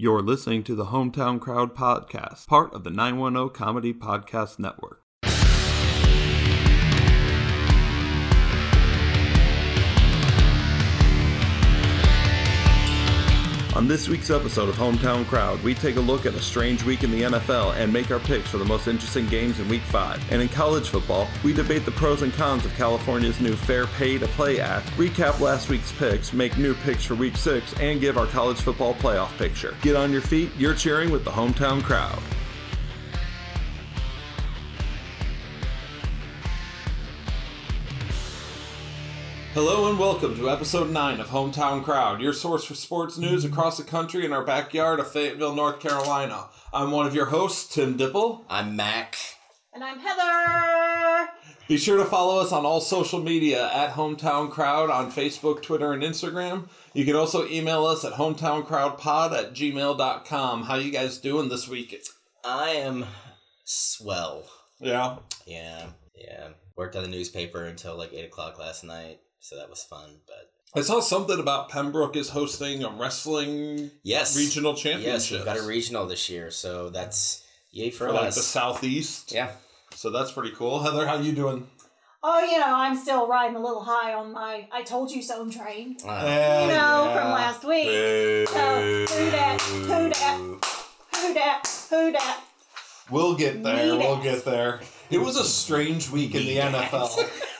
You're listening to the Hometown Crowd Podcast, part of the 910 Comedy Podcast Network. On this week's episode of Hometown Crowd, we take a look at a strange week in the NFL and make our picks for the most interesting games in Week 5. And in college football, we debate the pros and cons of California's new Fair Pay to Play Act, recap last week's picks, make new picks for Week 6, and give our college football playoff picture. Get on your feet, you're cheering with the Hometown Crowd. Hello and welcome to episode 9 of Hometown Crowd, your source for sports news across the country in our backyard of Fayetteville, North Carolina. I'm one of your hosts, Tim Dipple. I'm Mac. And I'm Heather. Be sure to follow us on all social media at Hometown Crowd on Facebook, Twitter, and Instagram. You can also email us at hometowncrowdpod at gmail.com. How you guys doing this week? I am swell. Yeah. Yeah, yeah. Worked at the newspaper until like 8 o'clock last night, so that was fun. But I saw something about Pembroke is hosting a wrestling yes, regional championship. yes, championship. we've got a regional this year, so that's yay for, for like us. the southeast. yeah. So that's pretty cool. Heather, how you doing? Oh, you know, I'm still riding a little high on my I told you so train. Uh, You know, from last week. So, who dat? Who dat? Who dat? Who dat? We'll get there. Need We'll it. get there. It was a strange week in the Need it. NFL.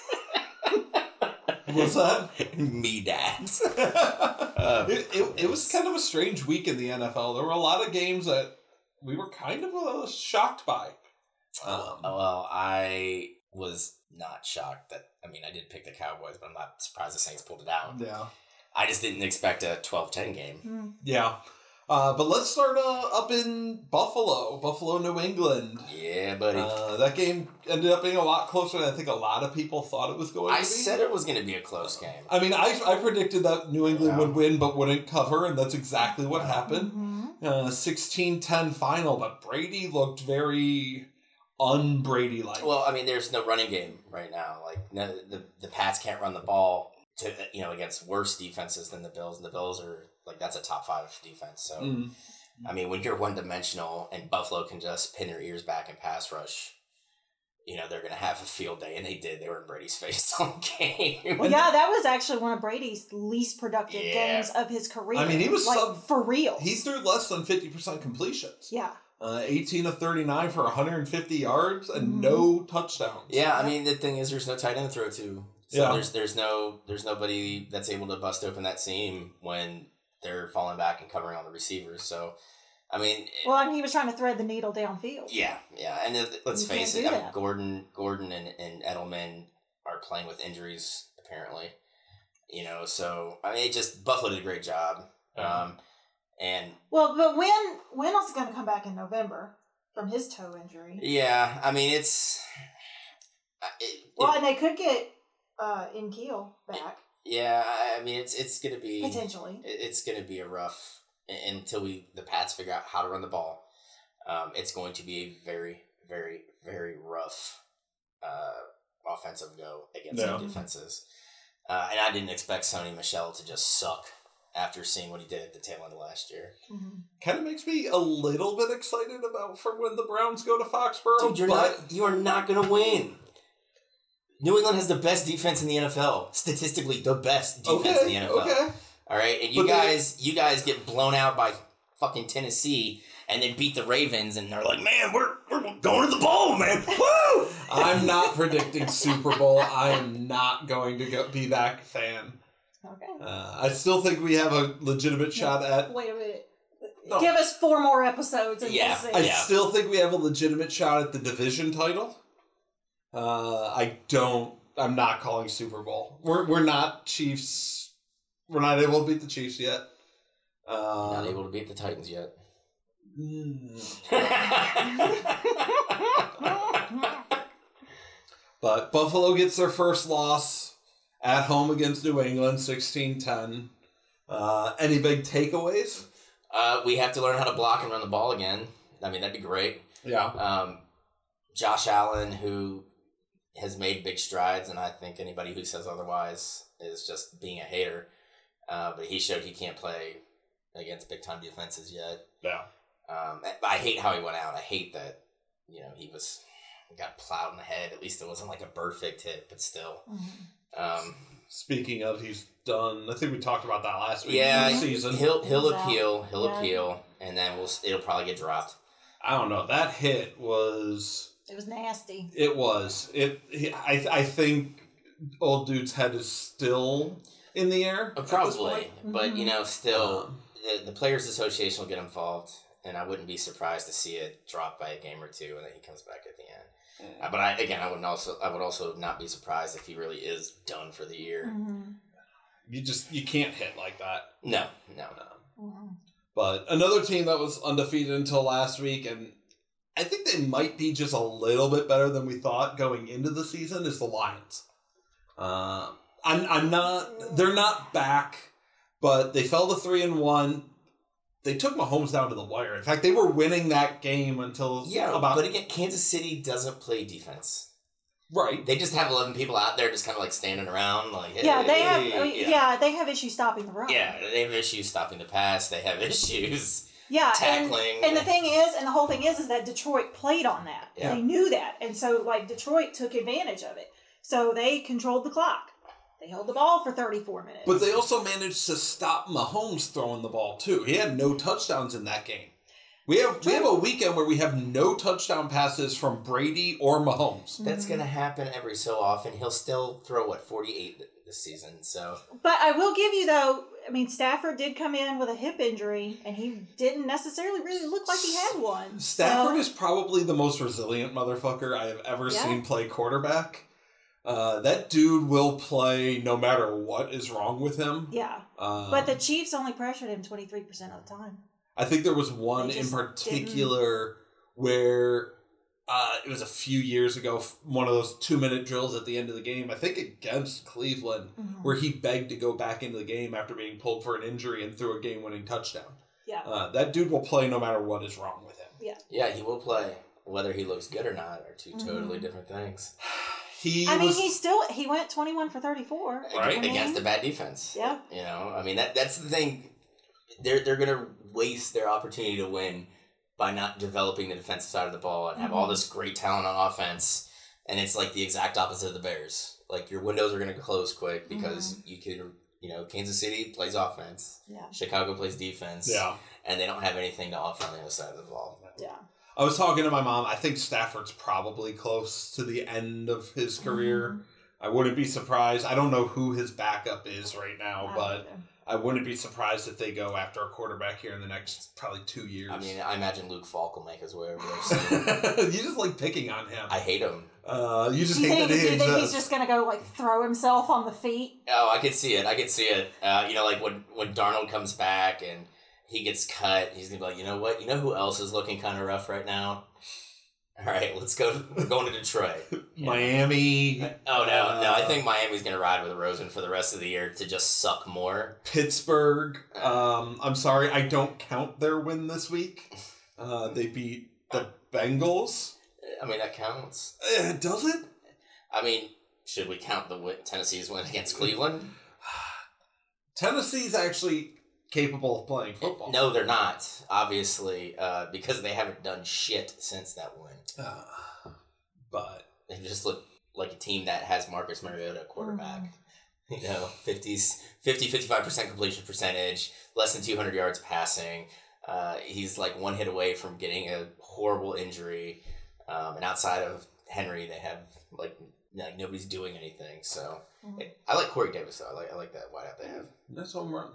What's that? me dads. it, it, it was kind of a strange week in the NFL. There were a lot of games that we were kind of uh, shocked by. Um, well, I was not shocked that. I mean, I did pick the Cowboys, but I'm not surprised the Saints pulled it out. yeah. I just didn't expect a 12-10 game. Hmm. Yeah. Uh, but let's start uh, up in Buffalo, Buffalo, New England. Yeah, buddy. Uh, that game ended up being a lot closer than I think a lot of people thought it was going I to be. I said it was going to be a close game. I mean, I, I predicted that New England Yeah. would win but wouldn't cover, and that's exactly what happened. Mhm. Uh, 16-10 final, but Brady looked very un-Brady like. Well, I mean, there's no running game right now. Like no, the the Pats can't run the ball to you know against worse defenses than the Bills, and the Bills are like that's a top five defense. So Mm. I mean, when you're one dimensional and Buffalo can just pin their ears back and pass rush, you know they're gonna have a field day, and they did. They were in Brady's face all game. Well, yeah, that was actually one of Brady's least productive Yeah. games of his career. I mean, he was like sub- for real. He threw less than 50% completions. yeah. Uh, 18 of 39 for 150 yards and Mhm. no touchdowns. Yeah, I mean the thing is, there's no tight end to throw to. So Yeah. there's there's no there's nobody that's able to bust open that seam when they're falling back and covering on the receivers. So, I mean, Well, and he was trying to thread the needle downfield. yeah, yeah, and it, let's You face it, I mean. Gordon Gordon and, and Edelman are playing with injuries apparently. You know, so I mean, it just Buffalo did a great job. Yeah. Um, and Well, but when when is else going to come back in November from his toe injury? yeah, I mean, it's. uh, It, Well, it- and they could get uh, N'Keal back yeah, I- I mean, it's it's gonna be potentially. it's going to be a rough until we the Pats figure out how to run the ball. Um, it's going to be a very, very, very rough uh, offensive go against Yeah. the defenses. Uh, and I didn't expect Sony Michel to just suck after seeing what he did at the tail end of last year. Mhm. Kind of makes me a little bit excited about for when the Browns go to Foxborough. Dude, you're but not you are not going to win. New England has the best defense in the NFL, statistically the best defense in the NFL. okay. All right, and you But they- guys, you guys get blown out by fucking Tennessee, and then beat the Ravens, and they're like, "Man, we're we're going to the bowl, man! Woo!" I'm not predicting Super Bowl. I am not going to go, be that fan. Okay. Uh, I still think we have a legitimate shot at. Wait a minute. No. Give us four more episodes and Yeah, we'll I. Yeah. still think we have a legitimate shot at the division title. Uh, I don't. I'm not calling Super Bowl. We're we're not Chiefs. We're not able to beat the Chiefs yet. Uh, Not able to beat the Titans yet. but Buffalo gets their first loss at home against New England, 16-10. Uh, any big takeaways? uh, we have to learn how to block and run the ball again. I mean, that'd be great. Yeah. Um, Josh Allen, who has made big strides, and I think anybody who says otherwise is just being a hater. Uh, but he showed he can't play against big time defenses yet. Yeah. Um, I hate how he went out. I hate that you know he was got plowed in the head. At least it wasn't like a perfect hit, but still. Um, Speaking of, he's done. I think we talked about that last week. yeah, season. he'll he'll He's out. appeal. He'll Yeah. appeal, and then we'll it'll probably get dropped. I don't know. That hit was. It was nasty. It was. It. He, I. I think old dude's head is still in the air. Uh, at this Probably, point. but you know, still, Um, the, the players' association will get involved, and I wouldn't be surprised to see it drop by a game or two, and then he comes back at the end. Uh, but I again, I would also I would also not be surprised if he really is done for the year. Mm-hmm. You just you can't hit like that. No, no, Mm-hmm. But another team that was undefeated until last week, and I think they might be just a little bit better than we thought going into the season, is the Lions. Uh, I'm, I'm not. They're not back, but they fell to three and one. They took Mahomes down to the wire. In fact, they were winning that game until yeah. about but again, Kansas City doesn't play defense. right. They just have eleven people out there, just kind of like standing around, like hey, Yeah, they have. yeah. yeah. they have issues stopping the run. Yeah, they have issues stopping the pass. They have issues yeah, tackling. And, and the thing is, and the whole thing is, is that Detroit played on that. Yeah. They knew that, and so like Detroit took advantage of it. So they controlled the clock. They held the ball for thirty four minutes. But they also managed to stop Mahomes throwing the ball too. He had no touchdowns in that game. We have we have a weekend where we have no touchdown passes from Brady or Mahomes. That's mm-hmm. gonna happen every so often. He'll still throw what forty eight this season. So But I will give you though. I mean, Stafford did come in with a hip injury, and he didn't necessarily really look like he had one. Stafford So- is probably the most resilient motherfucker I have ever Yeah. seen play quarterback. Uh, that dude will play no matter what is wrong with him. Yeah, Um, but the Chiefs only pressured him twenty three percent of the time. I think there was one in particular where uh, it was a few years ago, one of those two minute drills at the end of the game, I think against Cleveland, Mhm. where he begged to go back into the game after being pulled for an injury and threw a game winning touchdown. Yeah. Uh, that dude will play no matter what is wrong with him. yeah, Yeah, he will play. Whether he looks good or not are 2 Mhm. totally different things. He I mean, he still he went twenty one for thirty four. Right. against the bad defense. Yeah. you know, I mean that that's the thing. They're they're gonna waste their opportunity to win by not developing the defensive side of the ball and have all Mhm. this great talent on offense, and it's like the exact opposite of the Bears. Like your windows are gonna close quick because Mm-hmm. you could, you know, Kansas City plays offense, Yeah, Chicago plays defense, yeah. and they don't have anything to offer on the other side of the ball. yeah. I was talking to my mom. I think Stafford's probably close to the end of his career. Mm-hmm. I wouldn't be surprised. I don't know who his backup is right now, I but either. I wouldn't be surprised if they go after a quarterback here in the next probably two years. I mean, I imagine Luke Falk will make his way over there. soon. you just like picking on him. I hate him. uh, you just Do you hate think, that do you think he's just gonna go like throw himself on the feet? Oh, I could see it. I could see it. Uh, you know, like when when Darnold comes back and he gets cut, he's gonna be like, you know what? You know who else is looking kind of rough right now? All right, let's go. We're going to Detroit. Miami, Oh no, no! I Uh, think Miami's gonna ride with Rosen for the rest of the year to just suck more. Pittsburgh. Um, I'm sorry, I don't count their win this week. Uh, they beat the Bengals. I mean, that counts. Eh, does it? I mean, should we count the win, Tennessee's win against Cleveland? Tennessee's actually capable of playing football. No, they're not. Obviously, uh, because they haven't done shit since that win. Uh, but They just look like a team that has Marcus Mariota quarterback. Mm. You know, 50s, 50, 55% completion percentage, less than 200 yards passing. Uh, he's like one hit away from getting a horrible injury. Um, and outside of Henry, they have like like nobody's doing anything. So Mhm. I like Corey Davis though. I like I like that wideout they have that's home run.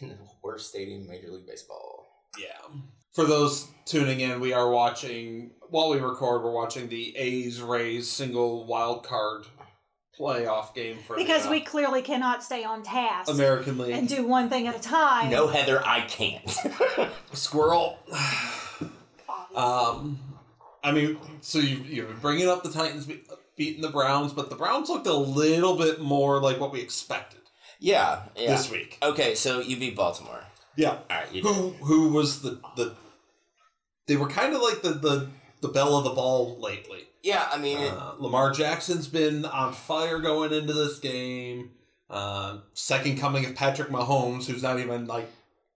In the worst stadium in Major League Baseball. Yeah. For those tuning in, we are watching while we record. We're watching the A's Rays single wild card playoff game for Because the, uh, we clearly cannot stay on task American League. and do one thing at a time. No, Heather, I can't. Squirrel. Um, I mean, so you you're bringing up the Titans be- beating the Browns, but the Browns looked a little bit more like what we expected yeah, yeah. this week. Okay, so you beat Baltimore. Yeah. All right, you Who who was the the? They were kind of like the the the bell of the ball lately. Yeah, I mean, Uh, Lamar Jackson's been on fire going into this game. Uh, second coming of Patrick Mahomes, who's not even like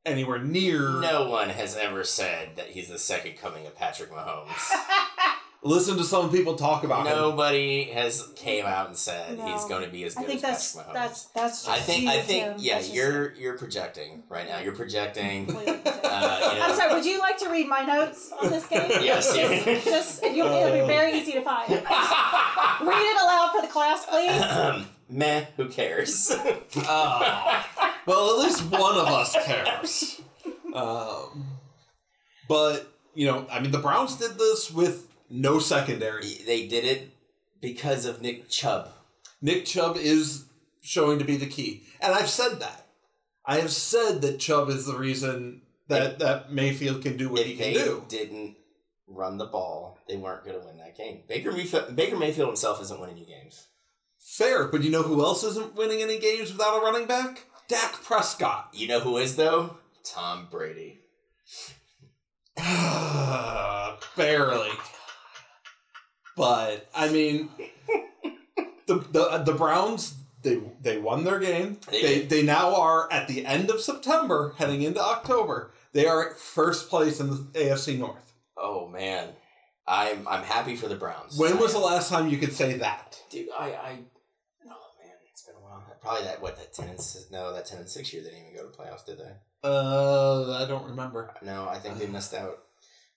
anywhere near. No one has ever said that he's the second coming of Patrick Mahomes. Listen to some people talk about him. Nobody has came out and said No. he's going to be as I good think as that's Patrick Mahomes. that's that's just I think I think Tim. yeah, That's you're you're projecting right now. You're projecting. Uh, you know, I'm sorry. Would you like to read my notes on this game? Yes, Just, just you'll, it'll be very easy to find. read it aloud for the class, please. Meh, who cares? Oh. well, at least one of us cares. Um, but you know, I mean, the Browns did this with no secondary. they did it because of Nick Chubb. Nick Chubb is showing to be the key, and I've said that. I have said that Chubb is the reason that that Mayfield can do what he can they do. didn't run the ball, they weren't going to win that game. Baker Mayfield, Baker Mayfield himself isn't winning you games. Fair, but you know who else isn't winning any games without a running back? Dak Prescott. You know who is though? Tom Brady. Barely. But I mean, the the the Browns they they won their game. They They now are at the end of September, heading into October. They are at first place in the AFC North. Oh man, I'm I'm happy for the Browns. When was the last time you could say that? dude? I I oh man, it's been a while. Probably that what that ten and six, no that ten and six year they didn't even go to playoffs, did they? Uh, I don't remember. No, I think they missed out.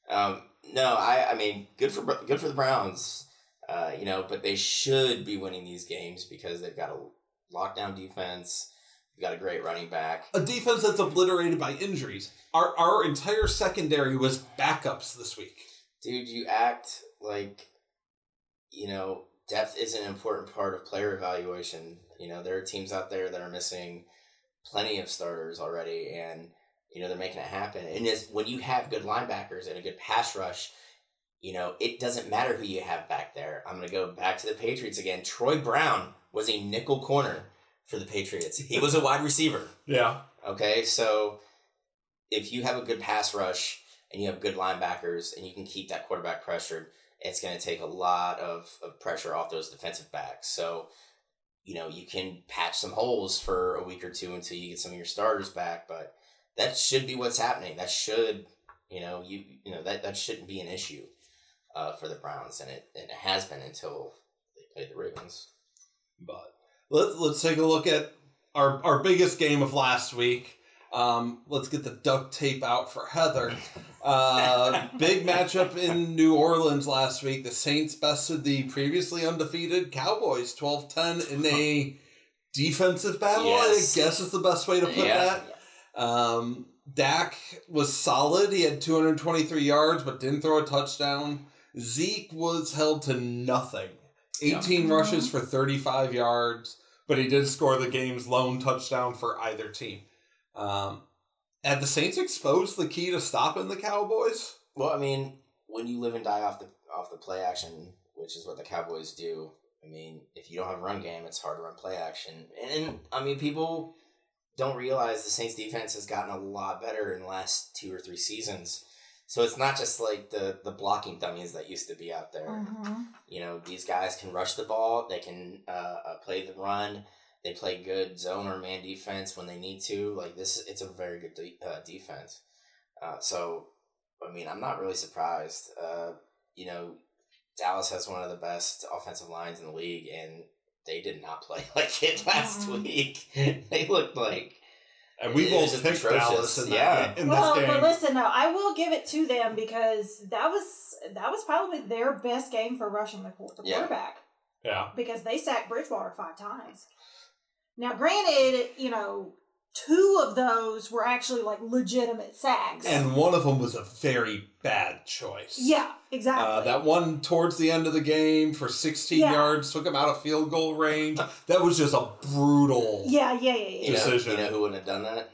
Um, no, I I mean good for good for the Browns. Uh, you know, but they should be winning these games because they've got a lockdown defense. They've got a great running back. A defense that's obliterated by injuries. Our our entire secondary was backups this week. dude, you act like you know depth is an important part of player evaluation. You know, there are teams out there that are missing plenty of starters already, and you know they're making it happen. And is when you have good linebackers and a good pass rush, you know it doesn't matter who you have back there. I'm gonna go back to the Patriots again. Troy Brown was a nickel corner for the Patriots. He was a wide receiver. Yeah. Okay, so if you have a good pass rush and you have good linebackers and you can keep that quarterback pressured, it's going to take a lot of, of pressure off those defensive backs. So, you know, you can patch some holes for a week or two until you get some of your starters back, but that should be what's happening. That should, you know, you you know that that shouldn't be an issue uh, for the Browns, and it and it has been until they played the Ravens. But let's let's take a look at our our biggest game of last week. Um, let's get the duct tape out for Heather. Uh, big matchup in New Orleans last week. The Saints bested the previously undefeated Cowboys 12-10 in a defensive battle. Yes. I guess is the best way to put Yeah. that. Um, Dak was solid. He had 223 yards, but didn't throw a touchdown. Zeke was held to nothing. 18 Yeah. rushes for 35 yards, but he did score the game's lone touchdown for either team. Um, had the Saints exposed the key to stopping the Cowboys? Well, I mean, when you live and die off the off the play action, which is what the Cowboys do. I mean, if you don't have a run game, it's hard to run play action. And, and I mean, people don't realize the Saints defense has gotten a lot better in the last two or three seasons. So it's not just like the the blocking dummies that used to be out there. Mhm. You know, these guys can rush the ball. They can uh, uh, play the run. They play good zone or man defense when they need to. Like this, it's a very good de- uh, defense. Uh, so, I mean, I'm not really surprised. Uh, you know, Dallas has one of the best offensive lines in the league, and they did not play like it last Mhm. week. they looked like And we It was both just picked atrocious. Dallas in, that Yeah. game, in Well, this but listen though, I will give it to them because that was that was probably their best game for rushing the, quar- the Yeah. quarterback yeah. because they sacked Bridgewater five times. Now, granted, you know, two of those were actually like legitimate sacks. And one of them was a very bad choice. yeah, exactly. Uh, that one towards the end of the game for 16 Yeah. yards took him out of field goal range. That was just a brutal. yeah, yeah, yeah, yeah. you know, Decision. you know who wouldn't have done that?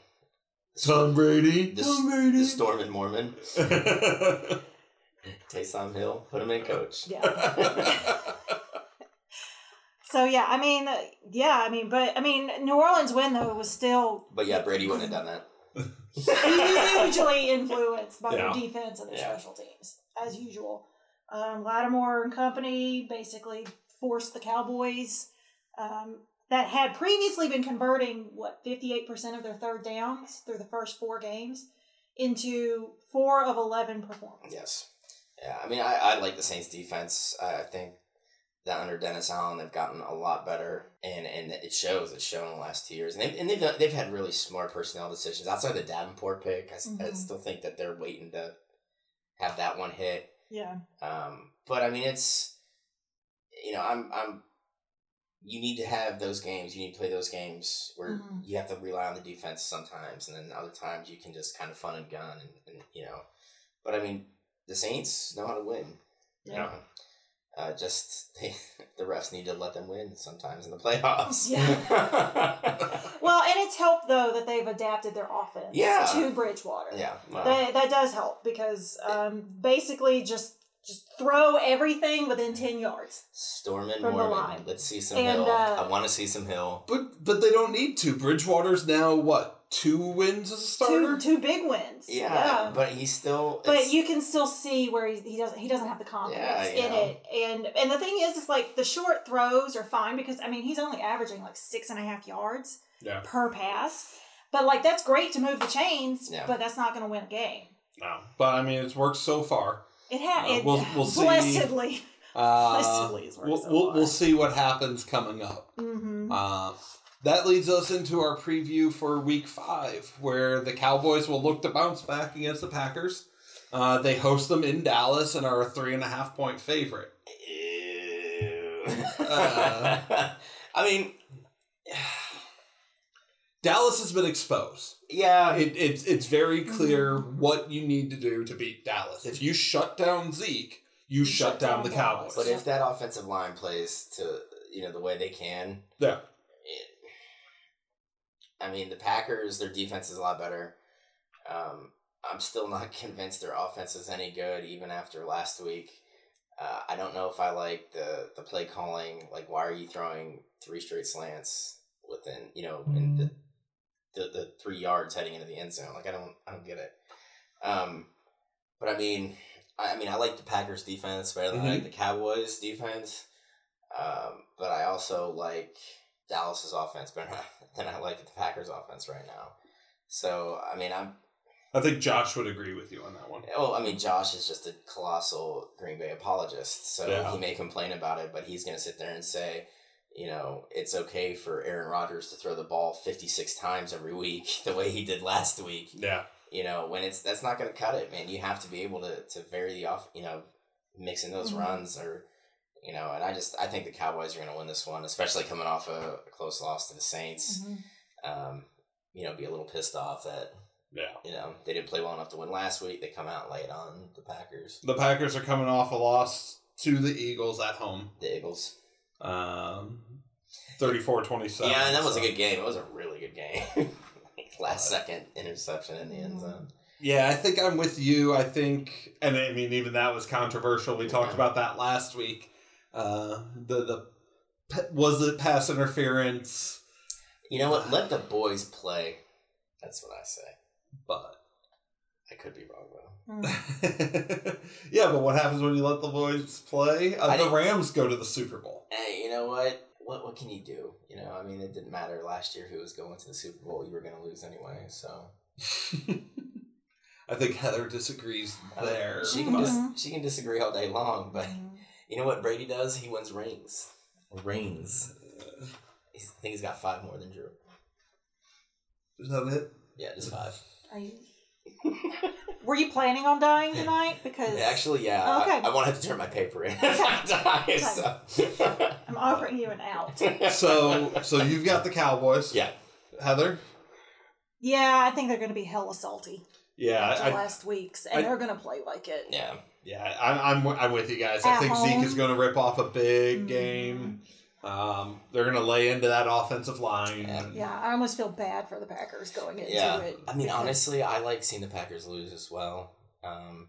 Tom Brady. The, Tom the Brady. Storm and Mormon, Taysom Hill, put him in coach. Yeah. So yeah, I mean, uh, yeah, I mean, but I mean, New Orleans win though was still But yeah, Brady wouldn't have done that. hugely influenced by Yeah. their defense and their Yeah. special teams, as usual. Um, Lattimore and company basically forced the Cowboys um, that had previously been converting what 58% of their third downs through the first four games into four of 11 performances. Yes. Yeah, I mean, I, I like the Saints defense. I, I think that under Dennis Allen, they've gotten a lot better, and, and it shows. It's shown in the last two years, and they've and they've they've had really smart personnel decisions outside the Davenport pick. I, s- I still think that they're waiting to have that one hit. Yeah. Um, but I mean, it's you know, I'm I'm. You need to have those games. You need to play those games where Mhm. you have to rely on the defense sometimes, and then other times you can just kind of fun and gun, and, and you know. But I mean, the Saints know how to win. You Yeah. know, uh, just they, the refs need to let them win sometimes in the playoffs. Yeah. well, and it's helped though that they've adapted their offense Yeah. to Bridgewater. yeah. well, That, that does help because um, basically just just throw everything within 10 yards. Storm and From the Mormon. line. Let's see some And, hill. uh, I want to see some hill. But but they don't need to. Bridgewater's now what two wins as a starter. Two, two big wins. Yeah, but he's still. but you can still see where he, he doesn't he doesn't have the confidence Yeah, in know. it and and the thing is it's like the short throws are fine because i mean he's only averaging like six and a half yards Yeah. per pass but like that's great to move the chains Yeah. but that's not going to win a game No, but I mean it's worked so far. it had Uh, it we'll- we'll see. blessedly Uh, Blessedly it's worked we'll, so we'll, far. we'll see what happens coming up. mm-hmm. Uh, that leads us into our preview for Week Five, where the Cowboys will look to bounce back against the Packers. Uh, they host them in Dallas and are a three and a half point favorite. Ew. Uh. I mean, Dallas has been exposed. yeah, It, it's it's very clear what you need to do to beat Dallas. If you shut down Zeke, you, shut, down, the Cowboys. but if that offensive line plays to you know the way they can, yeah, it, I mean, the Packers, their defense is a lot better. Um, I'm still not convinced their offense is any good, even after last week. Uh, I don't know if I like the the play calling. Like, why are you throwing three straight slants within you know in the the, the three yards heading into the end zone? Like, I don't I don't get it. Um, but I mean, I, I mean, I like the Packers defense better than I like the Cowboys defense. Um, but I also like Dallas's offense better than I like the Packers offense right now. So I mean, I'm I think Josh would agree with you on that one. well. I mean, Josh is just a colossal Green Bay apologist, so Yeah. he may complain about it, but he's going to sit there and say, you know, it's okay for Aaron Rodgers to throw the ball fifty six times every week, the way he did last week. Yeah, You know, when it's that's not going to cut it, man. You have to be able to to vary the off. You know, mixing those Mhm. runs or. You know, and I just I think the Cowboys are going to win this one, especially coming off a, a close loss to the Saints. Mhm. Um, you know, be a little pissed off that yeah. you know they didn't play well enough to win last week. They come out late on the Packers, The Packers are coming off a loss to the Eagles at home. the Eagles. Um, 34-27. yeah, and that was so- a good game. It was a really good game. last second interception in the end zone. Yeah, I think I'm with you. I think, and I mean, even that was controversial. We talked Yeah. about that last week. Uh, the the was it pass interference, You know what? Let the boys play. That's what I say. but I could be wrong though. Mm. yeah. But what happens when you let the boys play? Uh, the Rams go to the Super Bowl. Hey, you know what? What what can you do? You know, I mean, it didn't matter last year who was going to the Super Bowl. You were going to lose anyway. So I think Heather disagrees uh, there. she can dis- she can disagree all day long, but Mhm. You know what Brady does? He wins rings. Rings. He's, I think he's got five more than Drew. Is that it? Yeah, just five. Are you- Were you planning on dying tonight? Because Actually, yeah. Okay. I, I won't have to turn my paper in if I die. So. I'm offering you an out. So, so you've got the Cowboys. yeah, Heather. Yeah, I think they're going to be hella salty Yeah, after I, I, last week's, and I- they're going to play like it. yeah. Yeah, I, I'm I'm with you guys. I At think Zeke is going to rip off a big Mhm. game. Um, they're going to lay into that offensive line. Yeah. Yeah, I almost feel bad for the Packers going into Yeah, it. I mean, honestly, I like seeing the Packers lose as well. Um,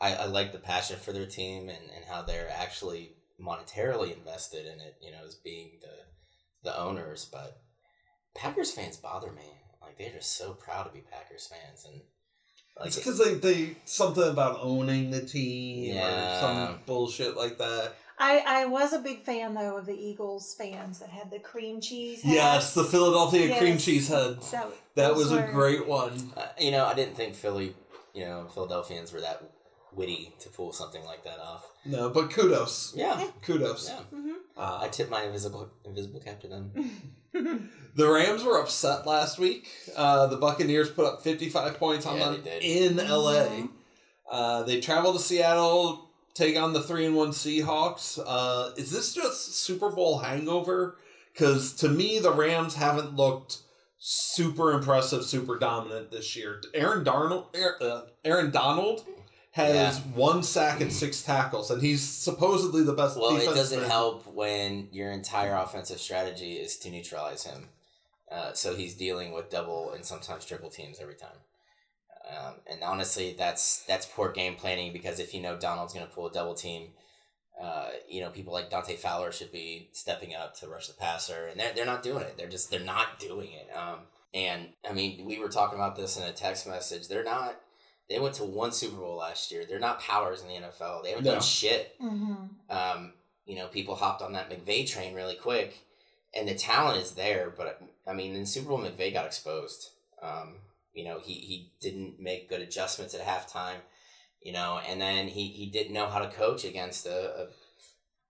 I, I like the passion for their team and, and how they're actually monetarily invested in it. You know, as being the the owners, but Packers fans bother me. Like they're just so proud to be Packers fans, and like It's because they, they something about owning the team Yeah. or some bullshit like that. I, I was a big fan though of the Eagles fans that had the cream cheese. Hats. Yes, the Philadelphia Yes. cream cheese heads. That, That those was a great one. Uh, you know, I didn't think Philly, you know, Philadelphians were that witty to pull something like that off. No, but kudos. Yeah, Kudos. yeah. Uh, I tip my invisible invisible cap to them. The Rams were upset last week. Uh, the Buccaneers put up 55 points on Yeah, them they did. in LA. Uh, they traveled to Seattle, take on the 3 and 1 Seahawks. Uh, is this just Super Bowl hangover? Because to me, the Rams haven't looked super impressive, super dominant this year. Aaron Darnold, uh, Aaron Donald has Yeah. one sack and six tackles, and he's supposedly the best. Well, it doesn't help when your entire offensive strategy is to neutralize him. Uh, so he's dealing with double and sometimes triple teams every time. Um, and honestly, that's that's poor game planning because if you know Donald's going to pull a double team, uh, you know people like Dante Fowler should be stepping up to rush the passer, and they're they're not doing it. They're just they're not doing it. Um, and I mean, we were talking about this in a text message. They're not. They went to one Super Bowl last year. They're not powers in the NFL. They haven't No. done shit Mhm. um, you know, people hopped on that McVay train really quick, and the talent is there. But I mean, in Super Bowl, McVay got exposed. Um, you know, he he didn't make good adjustments at halftime. You know, and then he he didn't know how to coach against a. a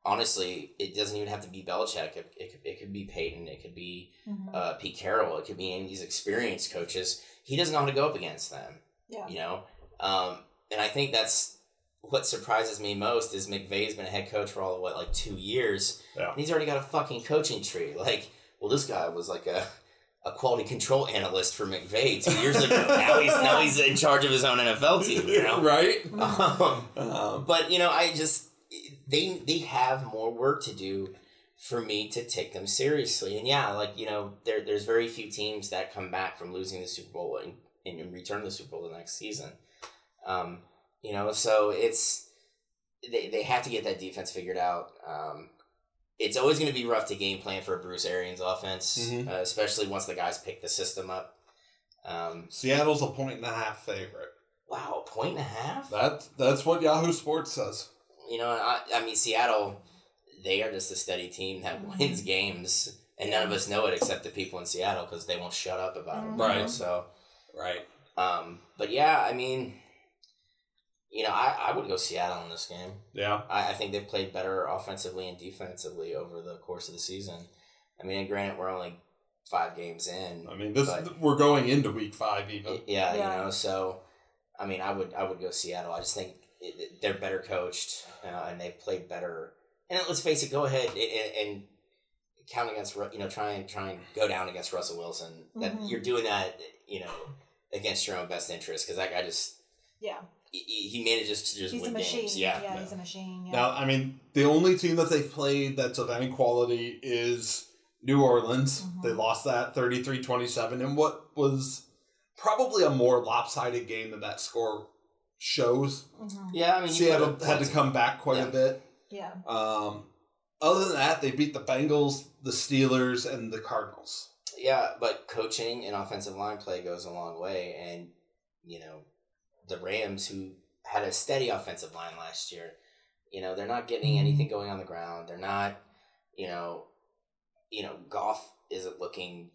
honestly, it doesn't even have to be Belichick. It, it, could, it could be Peyton. It could be Mhm. uh, Pete Carroll. It could be any of these experienced coaches. He doesn't know how to go up against them yeah. you know um, and i think that's what surprises me most is mcvay's been a head coach for all of what like two years Yeah. and he's already got a fucking coaching tree like well this guy was like a a quality control analyst for McVay two years ago. now he's now he's in charge of his own NFL team. You know, right? um, Um, but you know, I just they they have more work to do for me to take them seriously. And yeah, like you know, there there's very few teams that come back from losing the Super Bowl and, and return to the Super Bowl the next season. Um, you know, so it's they they have to get that defense figured out. Um, it's always going to be rough to game plan for a Bruce Arians offense, Mhm. uh, especially once the guys pick the system up. Um, Seattle's a point and a half favorite. wow, a point and a half. That's that's what Yahoo Sports says. You know, I, I mean, Seattle, they are just a steady team that wins games, and none of us know it except the people in Seattle because they won't shut up about it. you know? Right. So, Right. um, but yeah, I mean, you know, I, I would go Seattle in this game. Yeah. I, I think they've played better offensively and defensively over the course of the season. I mean, and granted, we're only five games in. I mean, this But- we're going into week five even. Yeah, Yeah. you know, so I mean, I would I would go Seattle. I just think it, it- they're better coached uh, and they've played better. And let's face it, go ahead and, and, and count against you know try and try and go down against Russell Wilson. That Mhm. you're doing that, you know, against your own best interest because that guy just Yeah. he, he manages to just He's a win machine. games. Yeah, Yeah, he's a machine. Yeah. Now, I mean, the only team that they've played that's of any quality is New Orleans. Mhm. They lost that 33-27 in what was probably a more lopsided game than that score shows. Mhm. yeah. I mean, Seattle had to come back quite Yeah. a bit. Yeah. Um, other than that, they beat the Bengals, the Steelers, and the Cardinals. Yeah, but coaching and offensive line play goes a long way, and you know, the Rams who had a steady offensive line last year, you know, they're not getting anything going on the ground. They're not, you know, you know, Goff isn't looking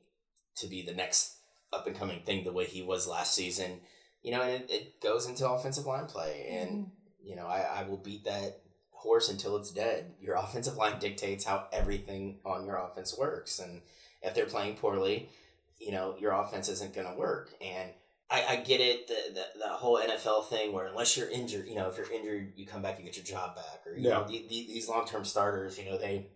to be the next up and coming thing the way he was last season. You know, and it, it goes into offensive line play, and Mhm. you know, I, I will beat that horse until it's dead. Your offensive line dictates how everything on your offense works. And if they're playing poorly, you know, your offense isn't going to work. And I, I get it, the, the, the whole NFL thing where unless you're injured, you know, if you're injured, you come back you get your job back. Or, you Yeah. know, the, the, these long term starters, you know, they,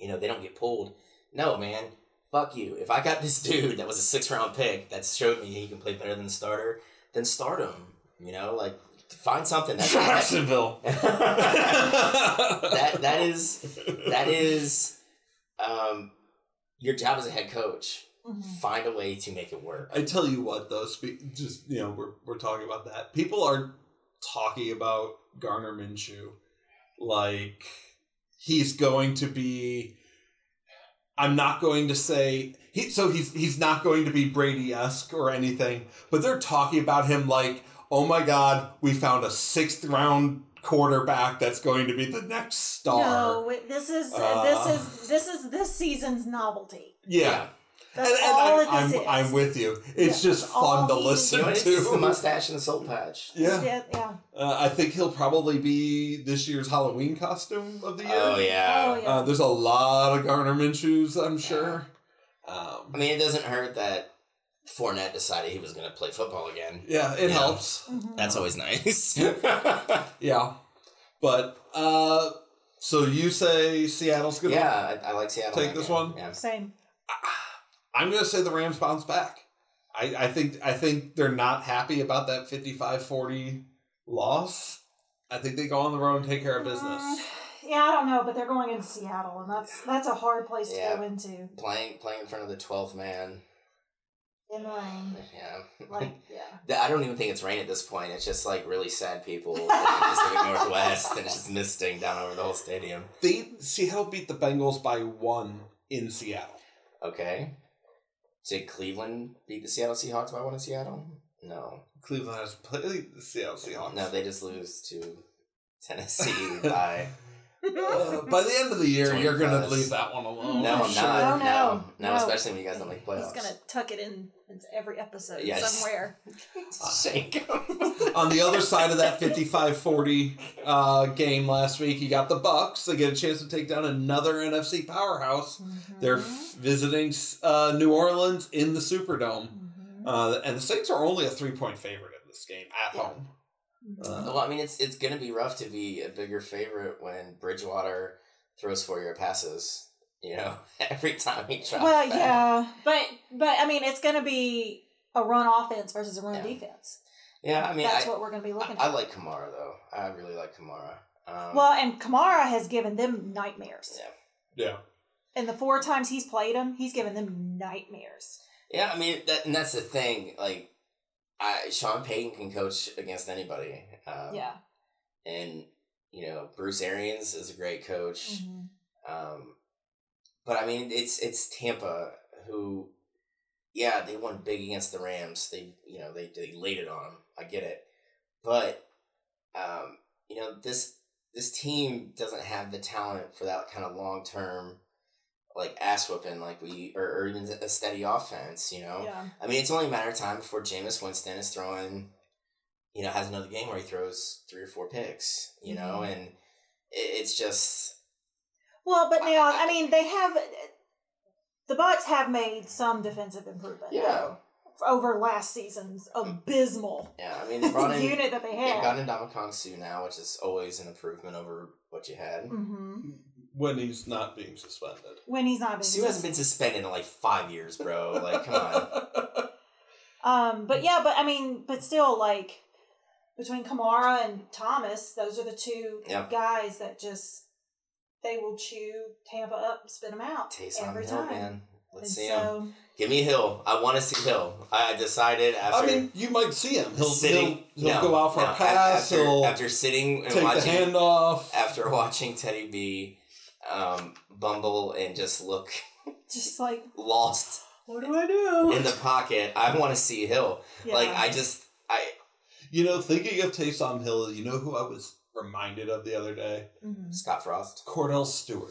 you know, they don't get pulled. No, man. Fuck you. If I got this dude that was a six round pick that showed me he can play better than the starter, then start him. You know, like find something that, that Jacksonville. that that is that is um your job as a head coach. Mhm. Find a way to make it work. I tell you what, though, spe- just you know, we're we're talking about that. People are talking about Gardner Minshew like he's going to be. I'm not going to say he. So he's he's not going to be Brady esque or anything, but they're talking about him like, oh my god, we found a sixth round quarterback that's going to be the next star. No, this is Uh. this is this is this season's novelty. Yeah. That's and, and all I'm, this I'm, is. I'm with you. It's Yeah, just fun to listen You know, it's to. the mustache and the soul patch. Yeah. yeah, yeah. Uh, I think he'll probably be this year's Halloween costume of the year. Oh yeah. Oh, yeah. Uh, there's a lot of Gardner Minshews, I'm sure. I Um, mean, it doesn't hurt that Fournette decided he was going to play football again. yeah, it Yeah. helps. Mhm. That's always nice. Yeah. But, uh, so you say Seattle's going to. yeah, I, I like Seattle. Take this game. one? Yeah. Same. I'm going to say the Rams bounce back. I, I think I think they're not happy about that 55-40 loss. I think they go on the road and take care of business. Mm, yeah, I don't know, but they're going into Seattle, and that's that's a hard place to go into Playing playing in front of the twelfth man. In the. Yeah. Like, yeah. I don't even think it's rain at this point. It's just like really sad people in the Pacific Northwest and it's just misting down over the whole stadium. They Seattle beat the Bengals by one in Seattle. Okay. Did Cleveland beat the Seattle Seahawks by one in Seattle? No. Cleveland has played the Seattle Seahawks. No, they just lose to Tennessee by. Uh, by the end of the year, you're going to 25. leave that one alone. No, I'm sure. not. No, No, no, no, no. especially when you guys don't make playoffs. He's gonna tuck it in into every episode Yes. somewhere. shake him. On the other side of that 55-40 uh, game last week, you got the Bucks. They get a chance to take down another NFC powerhouse. They're f- visiting uh, New Orleans in the Superdome. Mhm. Uh, and the Saints are only a three-point favorite in this game at Yeah. home. Uh, Well, I mean, it's it's gonna be rough to be a bigger favorite when Bridgewater throws four year passes. You know, every time he tries. Well, back. yeah, but but I mean, it's gonna be a run offense versus a run Yeah. defense. yeah. I mean, That's I, what we're gonna be looking I, I like Kamara though. I really like Kamara. Um, well, and Kamara has given them nightmares. Yeah. yeah. And the four times he's played him, he's given them nightmares. yeah. I mean, that, and that's the thing. Like, I Sean Payton can coach against anybody. Um, yeah. and you know Bruce Arians is a great coach. Mhm. Um, but I mean, it's it's Tampa who, yeah, they won big against the Rams. They you know they they laid it on them. I get it, but um, you know this this team doesn't have the talent for that kind of long term like ass whooping like we or, or even a steady offense. You know, Yeah. I mean, it's only a matter of time before Jameis Winston is throwing, you know, has another game where he throws three or four picks, you know, Mhm. and it, it's just, Well, but now I mean they have the Bucks have made some defensive improvement. yeah, Over last season's abysmal yeah. I mean, they brought in, unit that they they've had. gotten Ndamukong Suh now, which is always an improvement over what you had. hmm When he's not being suspended. When he's not being suspended. Suh hasn't been suspended in like five years, bro. Like, come on. Um, but yeah, but I mean, but still, like between Kamara and Thomas, those are the two Yep. guys that just they will chew Tampa up spit them out Taste every Hill, time. man. Let's and see him. Give me Hill. I want to see Hill. I decided after. I mean, you might see him. He'll, sitting, he'll, he'll no, go out for no, a pass. After, he'll after sitting and take the watching, handoff. after watching Teddy B um, bumble and just look just like, lost what do I do? in the pocket, I want to see Hill. Yeah. Like I just I You know, thinking of Taysom Hill, you know who I was reminded of the other day? Mhm. Scott Frost. Kordell Stewart.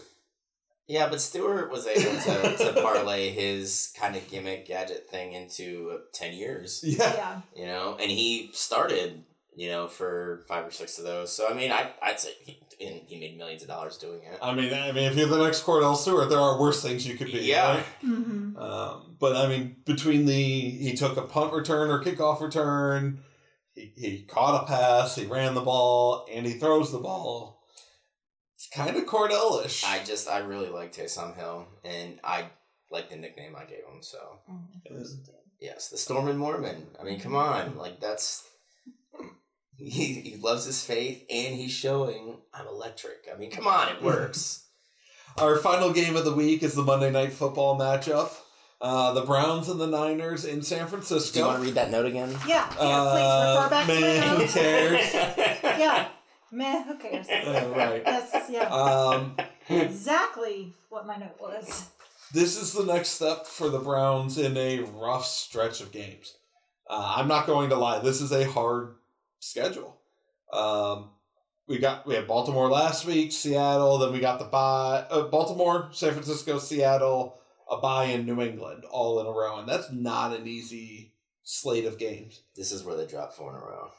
Yeah, but Stewart was able to, to parlay his kind of gimmick gadget thing into uh, ten years. Yeah. yeah, You know, and he started. You know, for five or six of those. So I mean, I I'd say he and he made millions of dollars doing it. I mean, I mean, if you're the next Kordell Stewart, there are worse things you could be. Yeah. right? hmm Um, but I mean, between the he took a punt return or kickoff return, he, he caught a pass, he ran the ball, and he throws the ball. It's kind of Kordell-ish. I just I really like Taysom Hill, and I like the nickname I gave him. So yes, the Storm and Mormon. I mean, come on, like that's he he loves his faith, and he's showing I'm electric. I mean, come on, it works. Our final game of the week is the Monday Night Football matchup. Uh, the Browns and the Niners in San Francisco. Do you want to read that note again? yeah, yeah. Uh, please refer back to man, the who cares? Yeah, meh, who cares? Uh, right. That's yeah, Um, exactly what my note was. this is the next step for the Browns in a rough stretch of games. Uh, I'm not going to lie, this is a hard schedule. Um, we got we had Baltimore last week, Seattle, then we got the bye uh, Baltimore, San Francisco, Seattle, a bye in New England, all in a row, and that's not an easy slate of games. This is where they drop four in a row.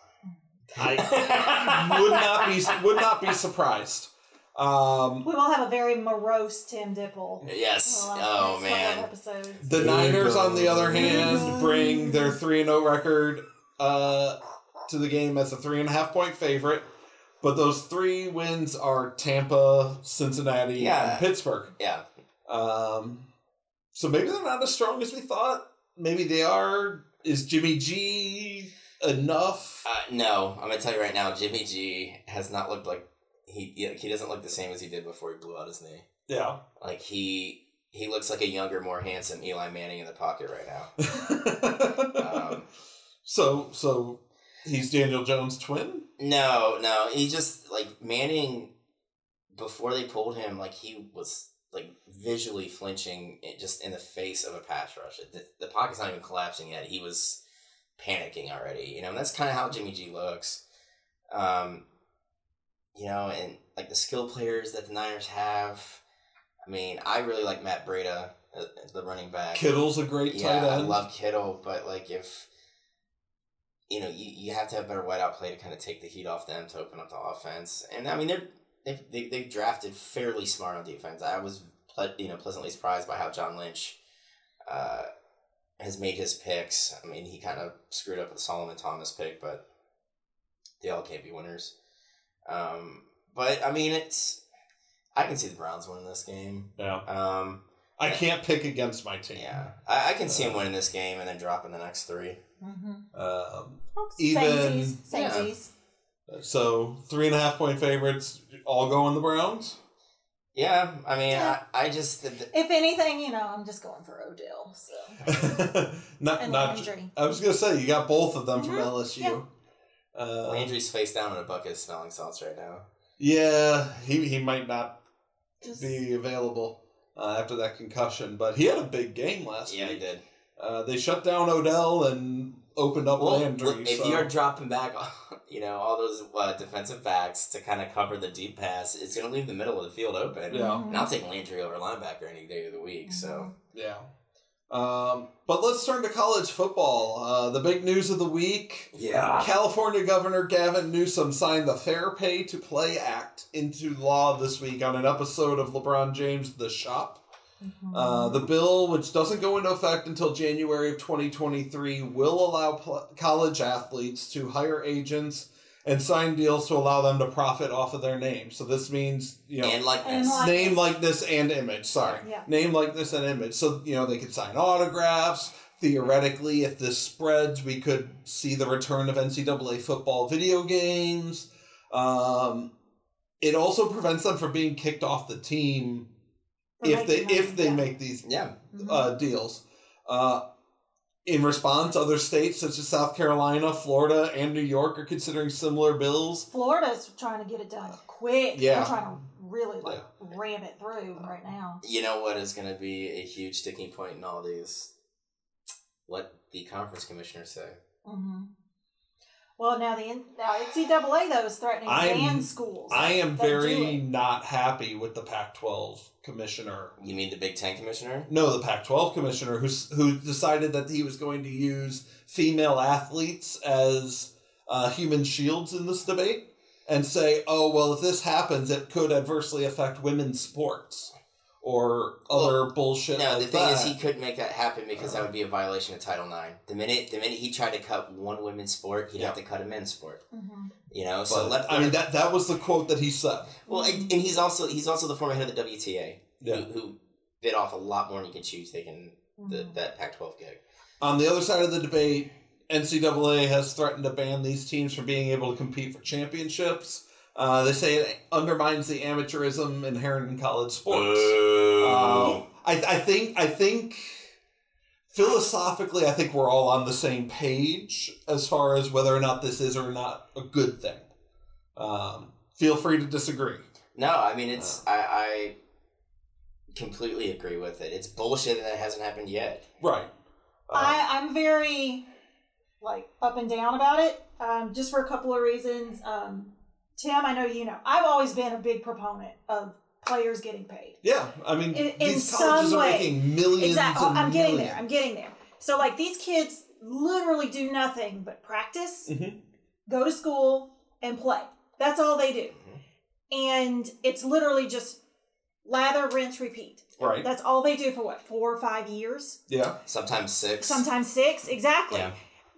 I would not be would not be surprised. Um, We will have a very morose Tim Dipple. yes. Oh next couple of man. The Niners, on the other hand, bring their three and zero record uh, to the game as a three and a half point favorite. But those three wins are Tampa, Cincinnati, Yeah. and Pittsburgh. Yeah. Um, so maybe they're not as strong as we thought. Maybe they are. Is Jimmy G enough? Uh, no, I'm gonna tell you right now. Jimmy G has not looked like he he- he doesn't look the same as he did before he blew out his knee. Yeah. Like he he looks like a younger, more handsome Eli Manning in the pocket right now. Um, so so he's Daniel Jones' twin. No, no, he just like Manning. Before they pulled him, like he was like visually flinching, just in the face of a pass rush. The, the pocket's not even collapsing yet. He was panicking already, you know. And that's kind of how Jimmy G looks. Um, you know, and like the skill players that the Niners have. I mean, I really like Matt Breida, uh, the running back. Kittle's a great Yeah, tight I end. love Kittle, but like if you know, you, you have to have better wideout play to kind of take the heat off them to open up the offense. And I mean, they're they've they, they've drafted fairly smart on defense. I was ple- you know pleasantly surprised by how John Lynch uh, has made his picks. I mean, he kind of screwed up with the Solomon Thomas pick, but they all can't be winners. Um, but I mean, it's I can see the Browns winning this game. yeah. Um, I can't pick against my team. yeah, I, I can see him winning this game and then dropping the next three. Mm-hmm. Um, Even Even- Samesies. so three and a half point favorites all go on the Browns. Yeah, I mean, Yeah. I, I just the, the- If anything, you know, I'm just going for Odell. So not and not. Landry. I was gonna say you got both of them from Mhm. LSU. Uh, Landry's face down in a bucket of smelling salts right now. yeah, he he might not Just be available uh, after that concussion, but he had a big game last Yeah, he did. Uh, they shut down Odell and opened up Well, Landry. if so- you're dropping back, you know all those uh, defensive backs to kind of cover the deep pass, it's going to leave the middle of the field open. Yeah. And I'll take Landry over linebacker any day of the week. So Yeah. Um, but let's turn to college football. Uh, the big news of the week yeah, California Governor Gavin Newsom signed the Fair Pay to Play Act into law this week on an episode of LeBron James' The Shop. Mhm. Uh, the bill, which doesn't go into effect until January of 2023, will allow pl- college athletes to hire agents and sign deals to allow them to profit off of their name. So this means, you know, and like And this. name likeness and image sorry Yeah. name likeness and image so you know they could sign autographs theoretically if this spreads we could see the return of ncaa football video games um, it also prevents them from being kicked off the team For if they making if they yeah. make these yeah, uh, deals uh, in response other states such as south carolina florida and new york are considering similar bills Florida's trying to get it done quick. Yeah. They're trying to really like ram it through right now. you know what is going to be a huge sticking point in all these? What the conference commissioners say. hmm Well, now the N- now NCAA though is threatening to I'm- ban schools. I am that do very it. not happy with the Pac-12 commissioner. You mean the Big Ten commissioner? No, the Pac-12 commissioner who's who decided that he was going to use female athletes as uh, human shields in this debate and say, "Oh, well, if this happens, it could adversely affect women's sports or other bullshit No, like the thing that." is, he couldn't make that happen because that would be a violation of Title IX. The minute the minute he tried to cut one women's sport, he'd have to cut a men's sport. Mhm. You know, But, so let. I mean, that that was the quote that he said. well, and, and he's also he's also the former head of the WTA, Yeah. who, who bit off a lot more than you can chew taking the, Mhm. that Pac-12 gig. On the other side of the debate, NCAA has threatened to ban these teams from being able to compete for championships. Uh, they say it undermines the amateurism inherent in college sports. Um, I, I think I think philosophically, I think we're all on the same page as far as whether or not this is or not a good thing. Um, feel free to disagree. no, I mean it's I, I completely agree with it. It's bullshit that it hasn't happened yet. Right. Uh, I I'm very like up and down about it. Um, just for a couple of reasons. Um, Tim, I know you know. I've always been a big proponent of players getting paid. Yeah, I mean, In- in some are way. making millions. Exactly. I'm getting there. I'm getting there. So like these kids literally do nothing but practice, Mhm. go to school, and play. That's all they do. And it's literally just lather, rinse, repeat. Right. That's all they do for what, four or five years? yeah. Sometimes six. Sometimes six. Exactly. Yeah.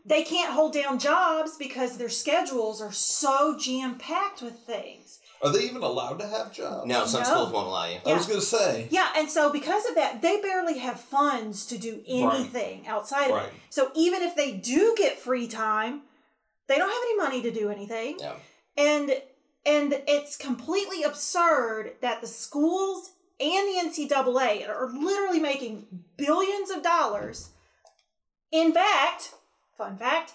They can't hold down jobs because their schedules are so jam packed with things. Are they even allowed to have jobs? No, some No. schools won't allow you. I was gonna say. Yeah, and so because of that, they barely have funds to do anything outside of Right. it. So even if they do get free time, they don't have any money to do anything. Yeah. And and it's completely absurd that the schools and the NCAA are literally making billions of dollars. In fact, fun fact,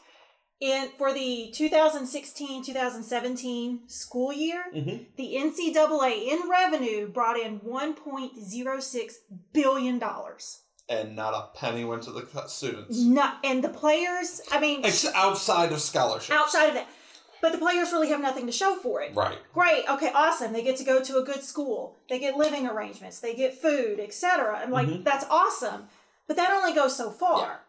in for the 2016-2017 school year, Mhm. the NCAA in revenue brought in 1.06 billion dollars. And not a penny went to the students. Not and the players, I mean, Ex- outside of scholarships. outside of that, but the players really have nothing to show for it. Right. Great, okay, awesome. They get to go to a good school. They get living arrangements. They get food, etc. And like Mhm. that's awesome. But that only goes so far.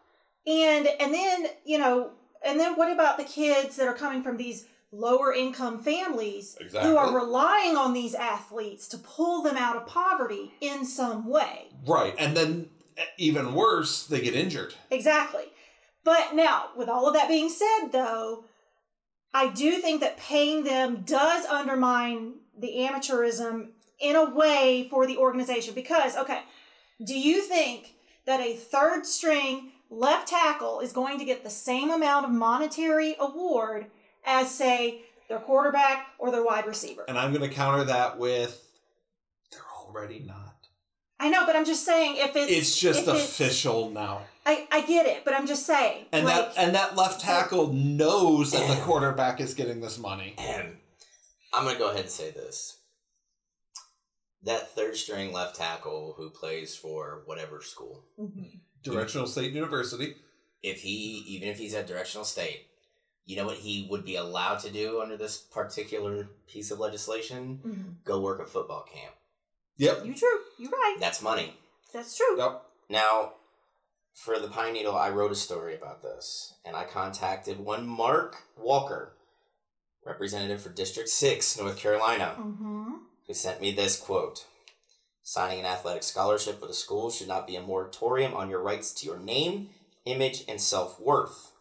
And and then, you know, and then what about the kids that are coming from these lower income families Exactly. who are relying on these athletes to pull them out of poverty in some way? Right. And then even worse, they get injured. Exactly. But now, with all of that being said, though, I do think that paying them does undermine the amateurism in a way for the organization. Because, okay, do you think that a third string left tackle is going to get the same amount of monetary award as, say, their quarterback or their wide receiver? And I'm going to counter that with they're already not. I know, but I'm just saying if it's It's just if it's- official now. I, I get it, but I'm just saying. And like, that and that left tackle knows that the quarterback is getting this money. And I'm gonna go ahead and say this. That third string left tackle who plays for whatever school, Mhm. Directional State University. if he even if he's at directional state, you know what he would be allowed to do under this particular piece of legislation? Mhm. Go work a football camp. Yep. You true. You're right. That's money. That's true. Yep. Now, for the Pine Needle, I wrote a story about this, and I contacted one Mark Walker, representative for District 6, North Carolina, Mm-hmm. who sent me this quote Signing an athletic scholarship with a school should not be a moratorium on your rights to your name, image, and self worth.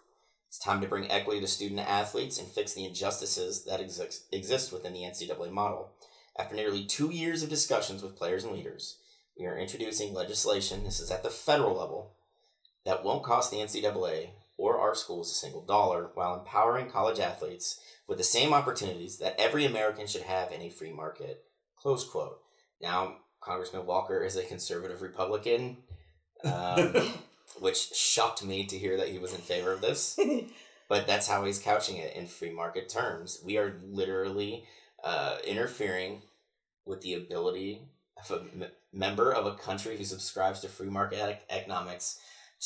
It's time to bring equity to student athletes and fix the injustices that exist, exist within the NCAA model. After nearly two years of discussions with players and leaders, we are introducing legislation, this is at the federal level, that won't cost the NCAA or our schools a single dollar while empowering college athletes with the same opportunities that every American should have in a free market. Close quote. Now, Congressman Walker is a conservative Republican, um, which shocked me to hear that he was in favor of this. But that's how he's couching it in free market terms. We are literally uh, interfering with the ability of a m- member of a country who subscribes to free market economics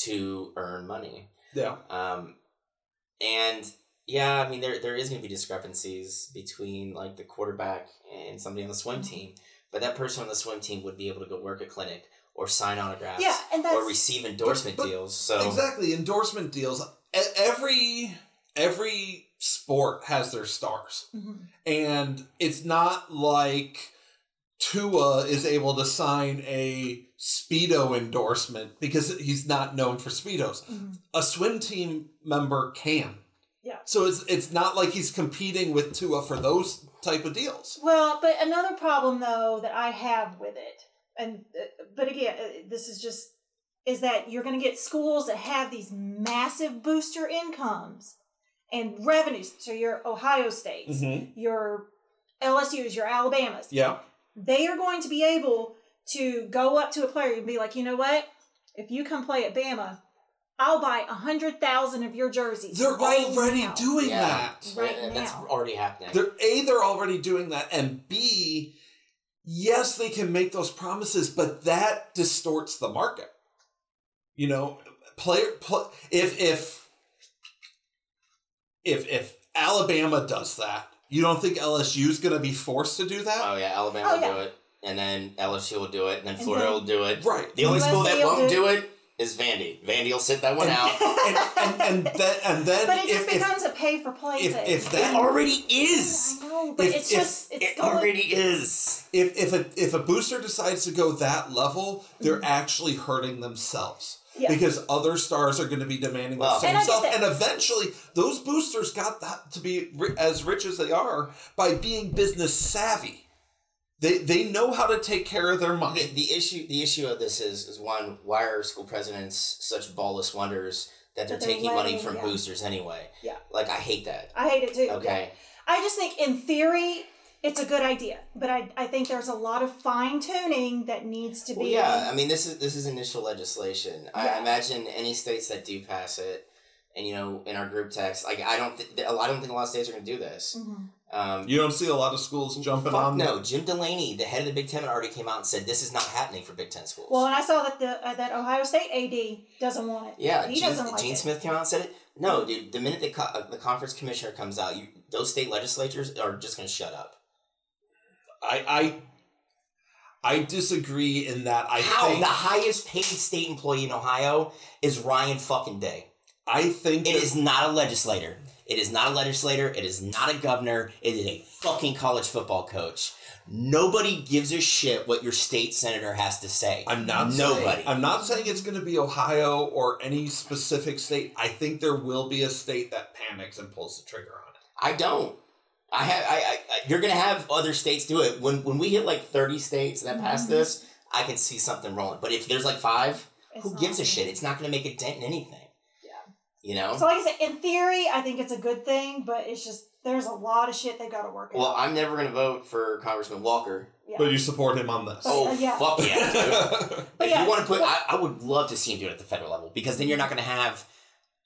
to earn money. Yeah. Um, and yeah, I mean there there is going to be discrepancies between like the quarterback and somebody on the swim team, but that person on the swim team would be able to go work a clinic or sign autographs yeah, and that's or receive endorsement but- deals. So Exactly. Endorsement deals. Every every sport has their stars. Mhm. And it's not like Tua is able to sign a Speedo endorsement because he's not known for Speedos. Mhm. A swim team member can. Yeah. So it's it's not like he's competing with Tua for those type of deals. Well, but another problem though that I have with it, and uh, but again, uh, this is just is that you're going to get schools that have these massive booster incomes and revenues. So your Ohio States, Mhm. your LSU's, your Alabamas, Yeah. they are going to be able to go up to a player and be like, you know what? If you come play at Bama, I'll buy a hundred thousand of your jerseys. They're right already now." doing yeah, that. Right and that's already happening. They're A, they're already doing that, and B, yes, they can make those promises, but that distorts the market. You know, player pl- if if if if Alabama does that, You don't think LSU's going to be forced to do that? Oh yeah, Alabama Oh, will do it, and then LSU will do it, and then And Florida then- will do it. right. The only school that will won't do- do it is Vandy. Vandy will sit that one And- out. and, and, and then and then But it just if, if, becomes a pay for play if, thing. if It that already is. I know, but if- it's if- just it's It going. already is. if if a if a booster decides to go that level, they're Mm-hmm. actually hurting themselves. Yeah. Because other stars are going to be demanding Well- the same And stuff, and eventually those boosters got that to be ri- as rich as they are by being business savvy. They they know how to take care of their money. the issue the issue of this is is one why are school presidents such ballless wonders that they're they're taking money from yeah. boosters anyway. Yeah. Like I hate that. I hate it too. Okay. I just think in theory it's a good idea, but I, I think there's a lot of fine tuning that needs to Well, be. yeah. I mean, this is this is initial legislation. I imagine any states that do pass it, and you know, in our group text, like I don't, th- I don't think a lot of states are going to do this. Mhm. Um, You don't see a lot of schools jumping fuck on. no, Jim Delany, the head of the Big Ten, already came out and said this is not happening for Big Ten schools. Well, and I saw that the uh, that Ohio State AD doesn't want it. yeah, he Gene, doesn't like Gene it. Smith came out and said it. No, dude. The minute the co- uh, the conference commissioner comes out, you those state legislatures are just going to shut up. I I I disagree in that. I How think the highest paid state employee in Ohio is Ryan fucking Day. I think It that- is not a legislator. It is not a legislator. It is not a governor. It is a fucking college football coach. Nobody gives a shit what your state senator has to say. I'm not Nobody. Saying, I'm not saying it's going to be Ohio or any specific state. I think there will be a state that panics and pulls the trigger on it. I don't. I have. I, I, I. You're gonna have other states do it. When when we hit like 30 states that pass Mhm. this, I can see something rolling. But if there's like five, It's who gives a shit? It's not gonna make a dent in anything. Yeah. You know. So, like I said, in theory, I think it's a good thing, but it's just there's a lot of shit they've got to work well, out. I'm never gonna vote for Congressman Walker. Yeah. But you support him on this. Oh uh, yeah. fuck yeah, dude. But if yeah, you want to put, I, I would love to see him do it at the federal level because then you're not going to have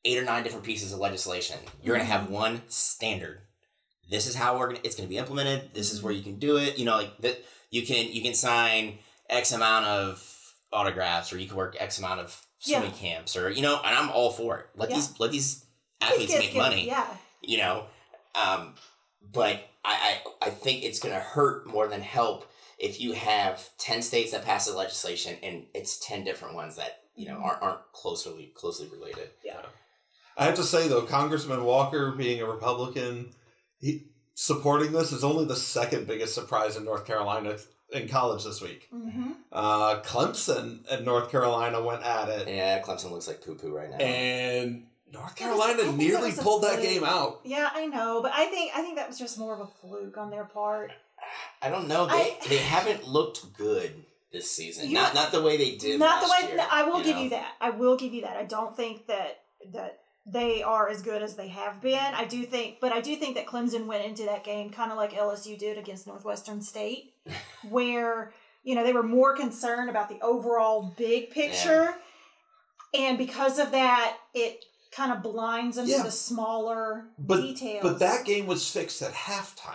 eight or nine different pieces of legislation. You're going to Mm-hmm. have one standard. This is how we're gonna. It's going to be implemented. This is where you can do it. You know, like that. You can you can sign X amount of autographs, or you can work X amount of Yeah. swimming camps, or you know. And I'm all for it. Let Yeah. these let these These athletes make get- money Yeah. you know um, but I, I i think it's going to hurt more than help if you have 10 states that pass the legislation and it's 10 different ones that you know aren't, aren't closely closely related Yeah. I have to say though, Congressman Walker being a Republican, he, supporting this is only the second biggest surprise in North Carolina in college this week. hmm Uh, Clemson and North Carolina went at it, yeah clemson looks like poo-poo right now and North That was- I Carolina that nearly pulled that game out. Yeah, I know, but I think I think that was just more of a fluke on their part. i don't know they, I- they haven't looked good this season You- not not the way they did Not the way year, I will give know? you that. I will give you that. I don't think that that they are as good as they have been. I do think, but I do think that Clemson went into that game kind of like LSU did against Northwestern State, where you know they were more concerned about the overall big picture, and because of that, it kind of blinds them Yeah. to the smaller But details. but that game was fixed at halftime.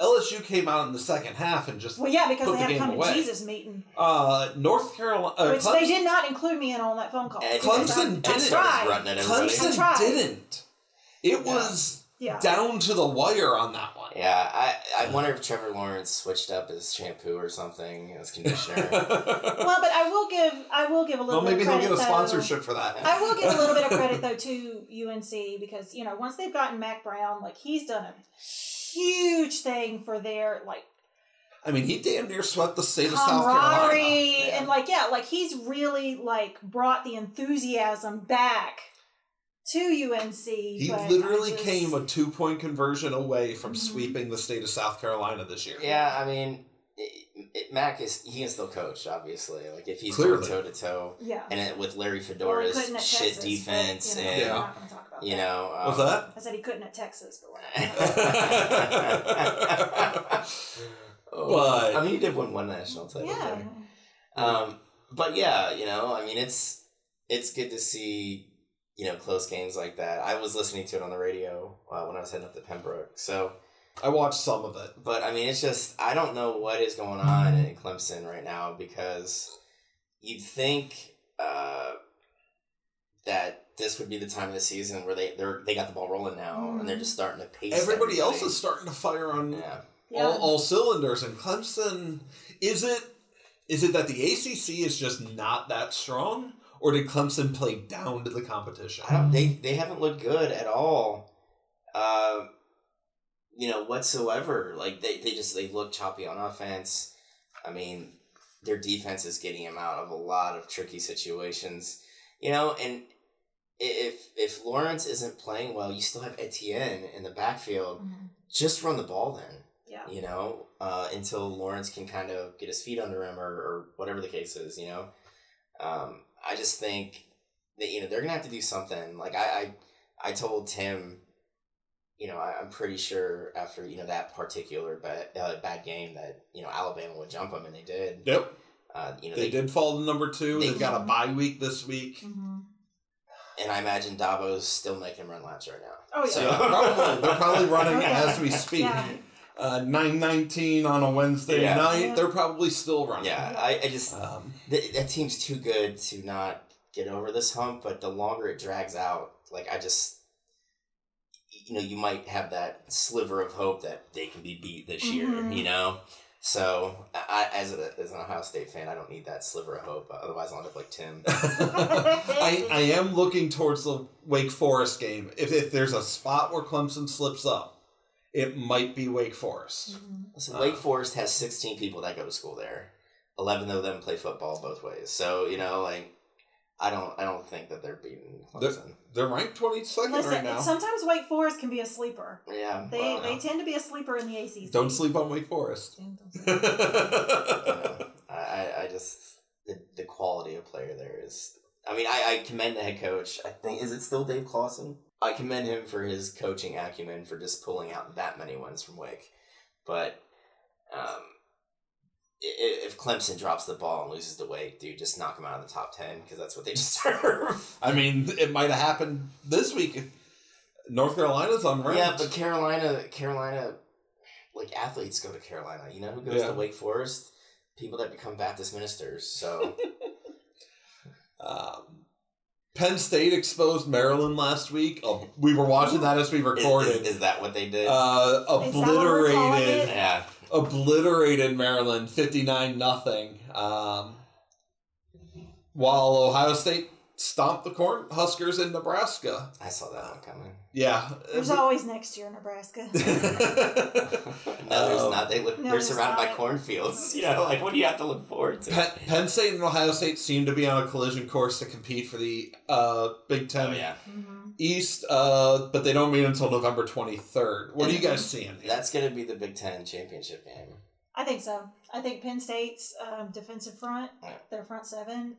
LSU came out in the second half and just well, yeah, because put they had a game come to. Jesus meeting, uh, North Carolina. Uh, which Clemson, they did not include me in on that phone call. Clemson I- I didn't. Ed started tried. grunting at everybody. I Clemson didn't. It was Yeah. down to the wire on that one. yeah I, I wonder if trevor lawrence switched up his shampoo or something as conditioner Well, but I will give I will give a little well, maybe bit of he'll credit get a though. sponsorship for that. I will give a little bit of credit though to UNC because you know once they've gotten Mack Brown, like he's done a huge thing for their like I mean, he damn near swept the state of South Carolina. camaraderie and like yeah, like he's really like brought the enthusiasm back to UNC. He literally just- came a two point conversion away from Mhm. sweeping the state of South Carolina this year. Yeah, I mean, it, it, Mack is he can still coach, obviously. Like if he's Clearly. going toe to toe, yeah. and it, with Larry Fedora's shit Texas, but, defense, you know, and Yeah. Not about you that. know, What's um, that? I said he couldn't at Texas, but whatever. oh, But- I mean, he did win one national title. yeah. there. Um, but yeah, you know, I mean, it's it's good to see you know close games like that. I was listening to it on the radio uh, when I was heading up to Pembroke, so. I watched some of it. But I mean, it's just I don't know what is going on in Clemson right now because you'd think uh, that this would be the time of the season where they they're they got the ball rolling now and they're just starting to pace. Everybody else is starting to fire on yeah. Yeah. all, all cylinders, and Clemson is it is it that the ACC is just not that strong, or did Clemson play down to the competition? I don't. They they haven't looked good at all. Uh, you know whatsoever. Like they they just they look choppy on offense. I mean, their defense is getting them out of a lot of tricky situations. You know, and i- if if Lawrence isn't playing well, you still have Etienne in the backfield. Mhm. Just run the ball then. Yeah. You know, uh, until Lawrence can kind of get his feet under him or, or whatever the case is. You know, um, I just think that you know they're gonna have to do something. Like I, I, I told Tim, you know, I, I'm pretty sure after you know that particular bad uh, bad game that you know Alabama would jump them, and they did. Yep, Uh, you know, they did fall to number two. they- They've got a bye week this week. Mhm. And I imagine Dabo's still making run laps right now. Oh yeah. So- Yeah, probably. They're probably running Oh, yeah. as we speak. Yeah. Uh, nine nineteen on a Wednesday Yeah. night. Yeah. They're probably still running. Yeah, I, I just Um, th- that team's too good to not get over this hump. But the longer it drags out, like I just, you know, you might have that sliver of hope that they can be beat this year. Mhm. You know, so I, as a, as an Ohio State fan, I don't need that sliver of hope. Otherwise, I'll end up like Tim. I, I am looking towards the Wake Forest game. If, if there's a spot where Clemson slips up, it might be Wake Forest. So Uh. Wake Forest has sixteen people that go to school there. Eleven of them play football both ways. So you know, like. I don't. I don't think that they're beating Clemson. They're ranked 22nd right now. sometimes Wake Forest can be a sleeper. Yeah, They well, they tend to be a sleeper in the ACC. Don't sleep on Wake Forest. you I, I, I just the, the quality of player there is. I mean, I, I commend the head coach. I think is it still Dave Clawson? I commend him for his coaching acumen for just pulling out that many wins from Wake. But um, i- i- if Clemson drops the ball and loses the weight, dude, just knock them out of the top ten because that's what they deserve. I mean, it might have happened this week. North Carolina's on unranked. yeah, but Carolina, Carolina, like athletes go to Carolina. You know who goes Yeah. to Wake Forest? People that become Baptist ministers. So. Um, Penn State exposed Maryland last week. Oh, we were watching that as we recorded. is, is that what they did? uh, Is that what we're obliterated, it? yeah. Obliterated Maryland, fifty nine nothing. Um, while Ohio State stomped the Corn Huskers in Nebraska. I saw that one coming. Yeah, There's always next year in Nebraska. no, there's Um, not. They look, No, they're there's surrounded by cornfields. You know, like what do you have to look forward to? Penn, Penn State and Ohio State seem to be on a collision course to compete for the uh, Big Ten oh yeah, Mhm. East, uh, but they don't meet until November 23rd. What are you guys seeing? that's gonna be the Big Ten championship game. I think so. I think Penn State's um, defensive front, Yeah. their front seven.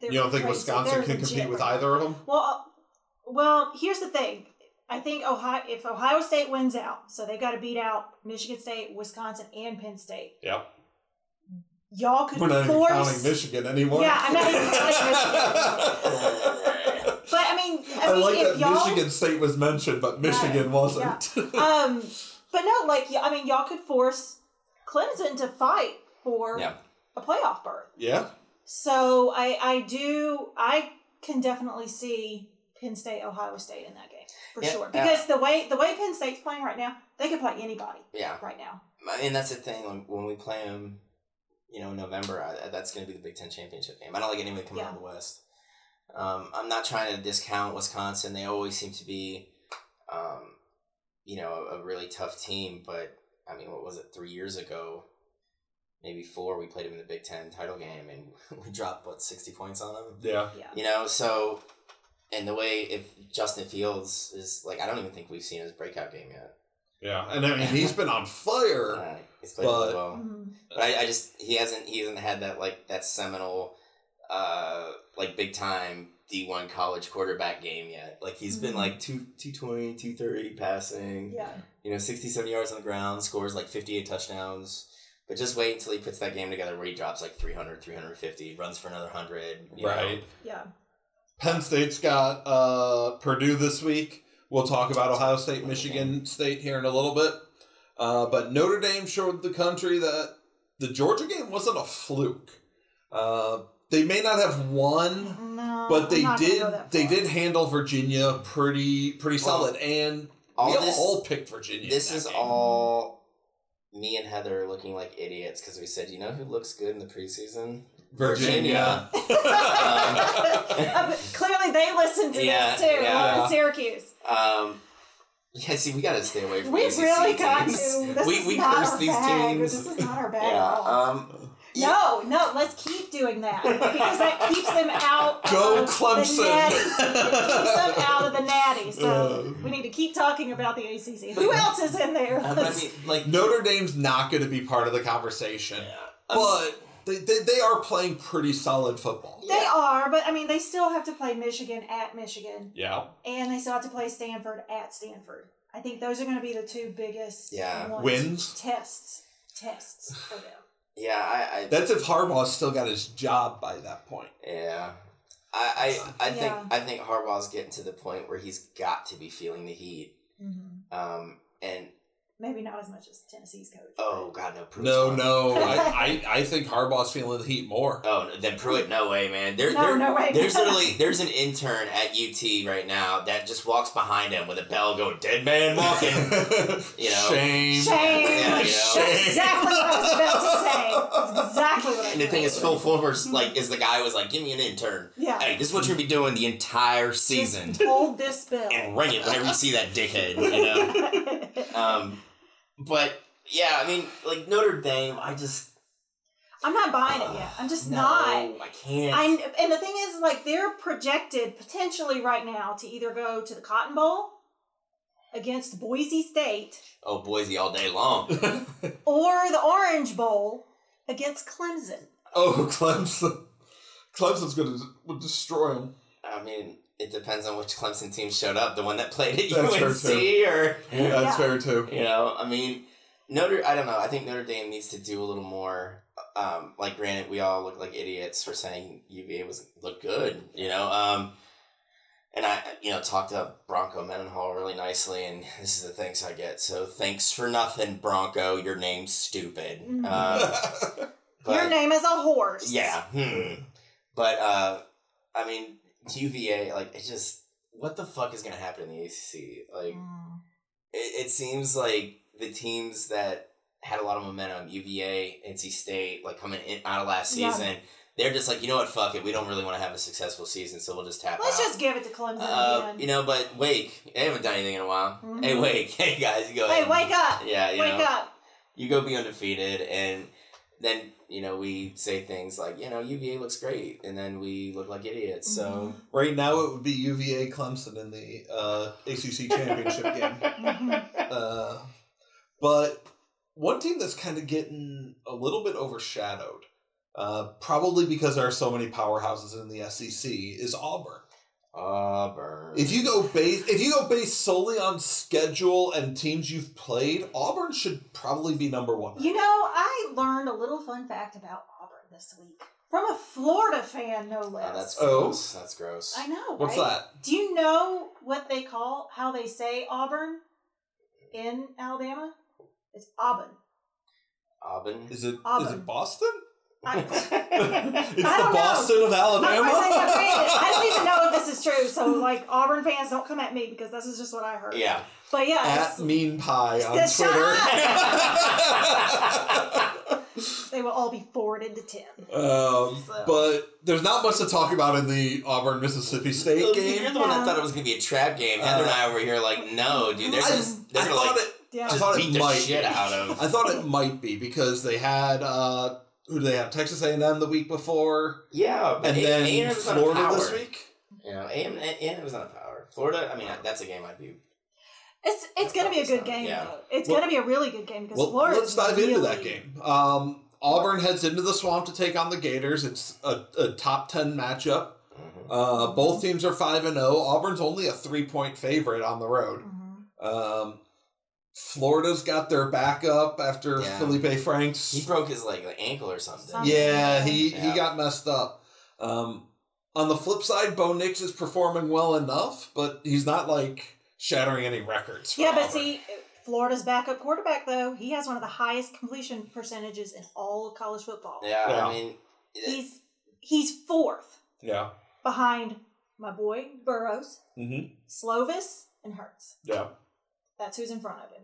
they're You don't think crazy. Wisconsin They're can legit compete with right either of them? Well, uh, well, here's the thing. I think Ohio, if Ohio State wins out, so they've got to beat out Michigan State, Wisconsin, and Penn State. Yep. Y'all could We're not even force. counting Michigan anymore. Yeah, I'm not even counting But I mean, I, I mean, like if that y'all, Michigan State was mentioned, but Michigan wasn't. um, but no, like I mean, y'all could force Clemson to fight for Yeah. a playoff berth. yeah. So I, I do, I can definitely see Penn State, Ohio State in that game for Yeah, sure. yeah. Because the way the way Penn State's playing right now, they could play anybody Yeah, right now. I mean that's the thing. When, when we play them, you know, in November, I, that's gonna be the Big Ten championship game. I don't like anyone coming out of the West. Um, I'm not trying to discount Wisconsin. They always seem to be, um, you know, a, a really tough team. But I mean, what was it? Three years ago, maybe four. We played him in the Big Ten title game, and we dropped what sixty points on them. Yeah. Yeah. You know, so and the way if Justin Fields is like, I don't even think we've seen his breakout game yet. Yeah. And I mean, he's been on fire. Uh, he's played really But- well. Mhm. But I, I just he hasn't he hasn't had that like that seminal uh like big time D1 college quarterback game yet. Like he's been Mhm. like two, 220, 230 passing, Yeah. You know, 67 yards on the ground, scores like 58 touchdowns. But just wait until he puts that game together where he drops like 300, 350, runs for another 100. you know. Right. Yeah. Penn State's got uh, Purdue this week. We'll talk about Ohio State, Michigan State here in a little bit. Uh, but Notre Dame showed the country that the Georgia game wasn't a fluke. Uh, they may not have won, No, but they did go they did handle Virginia pretty pretty Well, solid, and all we this- all picked Virginia. in This that is game. all me and Heather looking like idiots because we said, you know who looks good in the preseason? Virginia. Uh, but clearly, they listened to Yeah, this too. yeah. uh, Syracuse. Um, yeah, see, we gotta stay away from We really got teams. to. This we is we not curse these bag. teams. This is not our bag at yeah. all. Um, No, no, let's keep doing that because that keeps them out. Go of Clemson. The natty. It keeps them out of the natty. So Uh. we need to keep talking about the ACC. Who else is in there? I mean, like Notre Dame's not going to be part of the conversation, Um, but they, they they are playing pretty solid football. they are, but I mean, they still have to play Michigan at Michigan, Yeah, and they still have to play Stanford at Stanford. I think those are going to be the two biggest Yeah. ones. Wins? tests tests for them. Yeah, I, I that's if Harbaugh's still got his job by that point. yeah. I, I, I think Yeah. I think Harbaugh's getting to the point where he's got to be feeling the heat. Mm-hmm. Um, and Maybe not as much as Tennessee's coach. oh god, no, Pruitt's No, gone. no, I, I I think Harbaugh's feeling the heat more. Oh, then Pruitt, no way, man. There, No, there, no way. There's literally there's an intern at UT right now that just walks behind him with a bell, going "Dead man walking." You know. shame. Shame. Yeah, you know. That's exactly what I was about to say. That's exactly what I And the thing is, Phil. Fulmer's like, is the guy was like, "Give me an intern. Yeah. Hey, this is what you're gonna be doing the entire season, Just hold this bill. and ring it whenever you see that dickhead." You know. Um, but yeah, I mean, like Notre Dame, I just I'm not buying it yet. I'm just no, not. I can't. I and the thing is, like, they're projected potentially right now to either go to the Cotton Bowl against Boise State oh, Boise all day long. or the Orange Bowl against Clemson. oh, Clemson. Clemson's going to destroy them. I mean, it depends on which Clemson team showed up. The one that played at That's fair, UNC, too. or That's Yeah. fair too. you know, I mean, Notre. I don't know. I think Notre Dame needs to do a little more. Um, like, granted, we all look like idiots for saying UVA was look good. You know, um, and I, you know, talked to Bronco Mendenhall really nicely, and this is the thanks I get. So thanks for nothing, Bronco. Your name's stupid. Mhm. Um, but- Your name is a horse. yeah. Hmm. But uh, I mean, UVA, like it just what the fuck is gonna happen in the ACC? Like Mm. it, it seems like the teams that had a lot of momentum, UVA, NC State, like coming in out of last Yeah. season, they're just like, you know what, fuck it, we don't really want to have a successful season, so we'll just tap Let's out. just give it to Clemson uh, again. you know, but Wake, they haven't done anything in a while. Mhm. Hey, Wake, hey guys, you go. hey, ahead. wake up! Yeah, you wake know, up! you go be undefeated, and then you know we say things like, you know, UVA looks great, and then we look like idiots. So Right now, it would be UVA Clemson in the uh, ACC championship game. Mhm. Uh, but one team that's kind of getting a little bit overshadowed, uh, probably because there are so many powerhouses in the SEC, is Auburn. Ah, Auburn. If you go base, if you go based solely on schedule and teams you've played, Auburn should probably be number one. You know, I learned a little fun fact about Auburn this week from a Florida fan, no ah, less. Oh, that's Oh. gross. That's gross. I know. What's right? that? Do you know what they call how they say Auburn in Alabama? It's Auburn. Auburn. Is it is Auburn. Is it Boston? I, It's I the don't know. Boston of Alabama. I don't even know if this is true. So, like, Auburn fans, don't come at me because this is just what I heard. Yeah. But yeah, At Mean Pie on Just Twitter. they will all be forwarded to Tim. um, So- but there's not much to talk about in the Auburn Mississippi State Look, game. You're the one that Yeah. thought it was gonna be a trap game. Heather and I over here like, no, dude. They're I, just they're I thought like it. Yeah. I thought beat it might shit be. out of. I thought it might be because they had uh, who do they have? Texas A&M the week before, Yeah, but and A- then A&M was on a Florida this week. You know, A&M, A&M was on a power. Florida, I mean, that's a game I'd be. It's it's gonna be a good game. Yeah. Though. It's Well- gonna be a really good game because Well, Florida. let's dive into that game. Um, Auburn heads into the swamp to take on the Gators. It's a, a top ten matchup. Mhm. Uh, both teams are five and zero. Auburn's only a three point favorite on the road. Mhm. Um, Florida's got their backup after Yeah. Feleipe Franks. He broke his like ankle or something. Something. yeah, he he got messed up. Um, on the flip side, Bo Nix is performing well enough, but he's not like shattering any records. for Yeah, but Auburn. see, Florida's backup quarterback though he has one of the highest completion percentages in all of college football. Yeah, Yeah. I mean, He's he's fourth Yeah. behind my boy Burrows, Mm-hmm. Slovis, and Hurts. Yeah. That's who's in front of him.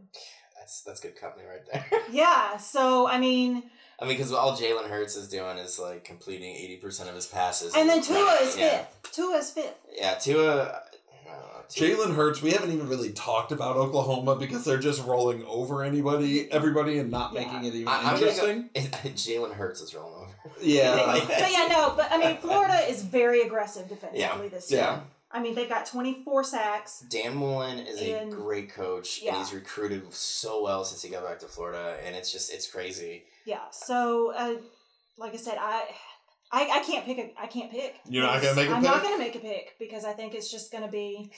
That's that's good company right there. Yeah, so I mean, I mean, because all Jalen Hurts is doing is like completing eighty percent of his passes. and then Tua is yeah. fifth. Tua is fifth. Yeah, Tua. I don't Jalen Hurts, we haven't even really talked about Oklahoma because they're just rolling over anybody, everybody, and not Yeah. making it even I, I'm interesting. go. Jalen Hurts is rolling over. Yeah. but yeah, no, but I mean, Florida is very aggressive defensively Yeah. this year. Yeah. I mean, they've got 24 sacks. Dan Mullen is a great coach, Yeah. and he's recruited so well since he got back to Florida, and it's just it's crazy. Yeah, so uh, like I said, I, I I can't pick a I can't pick. You're not gonna make a I'm not gonna make a pick because I think it's just gonna be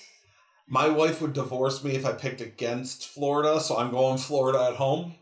My wife would divorce me if I picked against Florida, so I'm going Florida at home.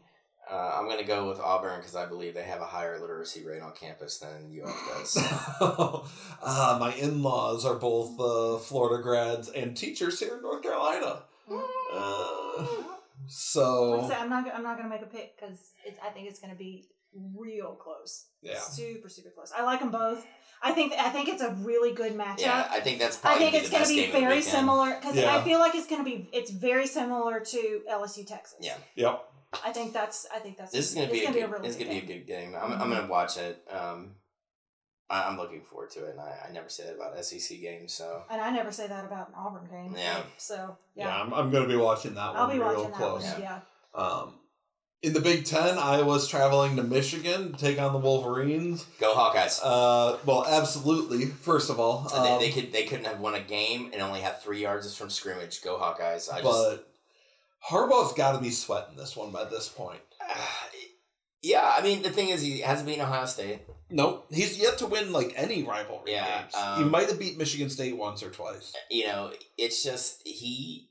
Uh, I'm gonna go with Auburn because I believe they have a higher literacy rate on campus than UF does. uh, my in laws are both uh, Florida grads and teachers here in North Carolina. Uh, like I so, said, I'm not I'm not gonna make a pick because I think it's gonna be real close. yeah. super super close. I like them both. I think I think it's a really good matchup. yeah, I think that's I probably think be it's the going to best be game of the very similar because Yeah. I feel like it's going to be it's very similar to LSU Texas. Yeah. Yep. I think that's I think that's This is gonna be it's a gonna good. really this is good gonna be a game. good game. I'm, I'm gonna watch it. Um, I, I'm looking forward to it, and I, I never say that about SEC games. So And I never say that about an Auburn game. Yeah. So Yeah, yeah, I'm, I'm going to be watching that one I'll be real watching close. that one. Yeah. Um, in the Big Ten, Iowa's traveling to Michigan to take on the Wolverines. go Hawkeyes. Uh, well, absolutely. First of all, um, they, they could they couldn't have won a game and only have three yards from scrimmage. Go Hawkeyes! I just but Harbaugh's got to be sweating this one by this point. yeah. I mean, the thing is, he hasn't beaten Ohio State. Nope, he's yet to win like any rivalry Yeah, games. um, he might have beat Michigan State once or twice. You know, it's just he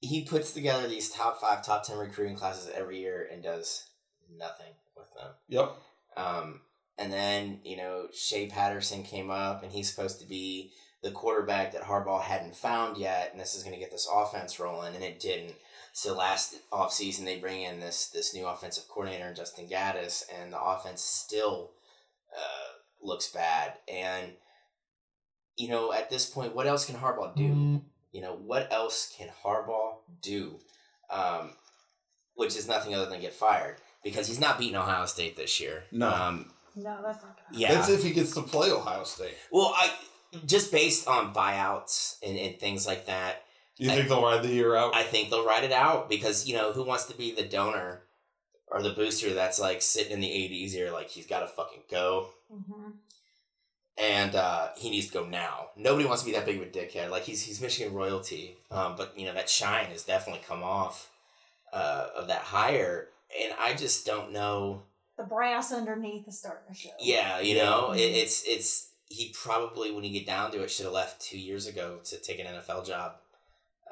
he puts together these top five, top ten recruiting classes every year and does nothing with them. Yep. Um, and then you know Shea Patterson came up, and he's supposed to be the quarterback that Harbaugh hadn't found yet, and this is going to get this offense rolling, and it didn't. So last offseason, they bring in this this new offensive coordinator, Justin Gattis, and the offense still uh, looks bad. And you know, at this point, what else can Harbaugh do? You know, what else can Harbaugh do? Um, which is nothing other than get fired because he's not beating Ohio State this year. No. Um, No, that's not gonna. yeah. That's if he gets to play Ohio State. Well, I just based on buyouts and, and things like that, You think they'll ride the year out? I think they'll ride it out because you know who wants to be the donor or the booster that's like sitting in the eighties or like he's got to fucking go hmm and uh, he needs to go now. Nobody wants to be that big of a dickhead. Like he's he's Michigan royalty, um, but you know that shine has definitely come off uh, of that hire, and I just don't know. The brass underneath is starting to show. Yeah, you know, it, Mhm. it's it's he probably when you get down to it should have left two years ago to take an NFL job,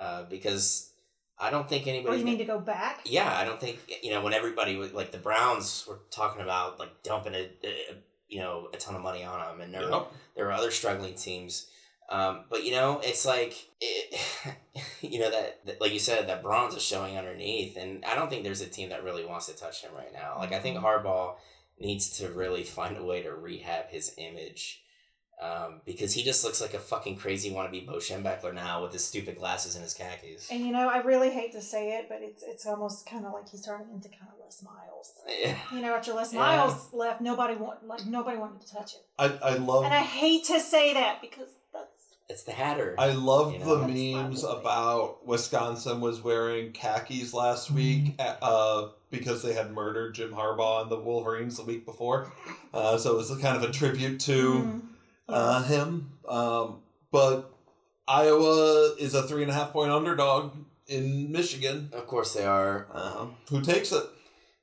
uh, because I don't think Or anybody. you mean to go back? yeah, I don't think you know when everybody was like the Browns were talking about like dumping a, a you know a ton of money on them, and there were, there were other struggling teams. Um, but you know, it's like it, you know that, that like you said that bronze is showing underneath, and I don't think there's a team that really wants to touch him right now. Like I think Harbaugh needs to really find a way to rehab his image. Um, because he just looks like a fucking crazy wannabe Bo Schembechler now with his stupid glasses and his khakis. And you know, I really hate to say it, but it's it's almost kind of like he's turning into kind of Les Miles. Yeah. You know, after Les Yeah. Miles left, nobody want like nobody wanted to touch it. I, I love And I hate to say that because that's It's the Hatter. I love You know, the that's memes about Wisconsin was wearing khakis last week uh, because they had murdered Jim Harbaugh and the Wolverines the week before. Uh, so it was kind of a tribute to Mm, uh, him. Um, but Iowa is a three and a half point underdog in Michigan. of course they are. Uh, who takes it?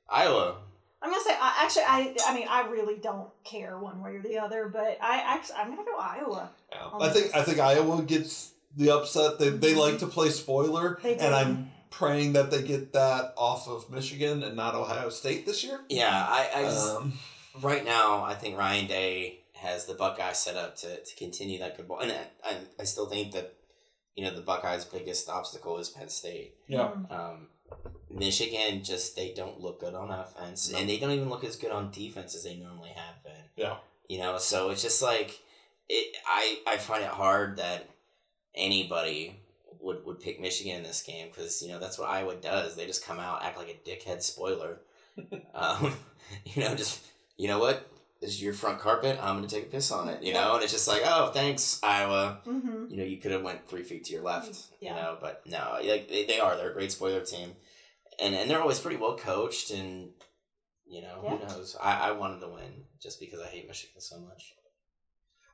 Iowa. I'm gonna say I, actually I I mean I really don't care one way or the other, but I actually I'm gonna go Iowa. Yeah. I'll think. I think Iowa gets the upset. They they like to play spoiler, They do. and I'm praying that they get that off of Michigan and not Ohio State this year. Yeah, I, I just, Um, right now I think Ryan Day has the Buckeyes set up to, to continue that good ball, and I, I, I still think that you know the Buckeyes' biggest obstacle is Penn State. yeah. Um, Michigan just they don't look good on offense, and they don't even look as good on defense as they normally have been. Yeah. You know, so it's just like it. I I find it hard that anybody would would pick Michigan in this game because you know that's what Iowa does. They just come out act like a dickhead spoiler. um, you know, just you know what. This is your front carpet. I'm gonna take a piss on it, you know, and it's just like, oh, thanks, Iowa Mm-hmm. you know, you could have went three feet to your left, Yeah. you know, but no, like they, they are, they're a great spoiler team, and and they're always pretty well coached, and you know, who knows? I, I wanted to win just because I hate Michigan so much.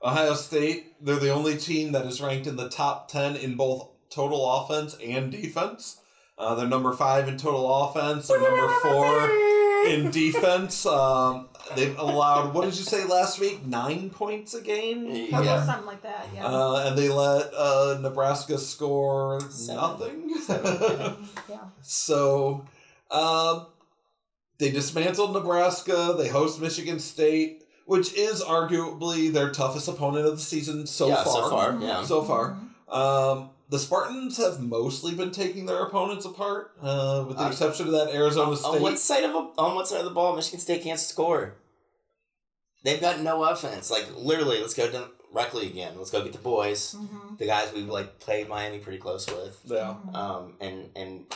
Ohio State, they're the only team that is ranked in the top 10 in both total offense and defense. Uh, they're number five in total offense. They're number four in defense. Um, they've allowed, what did you say last week? Nine points a game? Yeah. Something like that. Yeah. Uh, and they let uh, Nebraska score Seven. nothing. Seven, yeah. so um, they dismantled Nebraska. They host Michigan State, which is arguably their toughest opponent of the season so yeah, far. so far, yeah. So far. Mhm. Um, the Spartans have mostly been taking their opponents apart, uh, with the Uh, exception of that Arizona State. on what side of a, on what side of the ball Michigan State can't score? They've got no offense. Like literally, let's go to directly again. Let's go get the boys, Mhm. the guys we like played Miami pretty close with, yeah. um, and and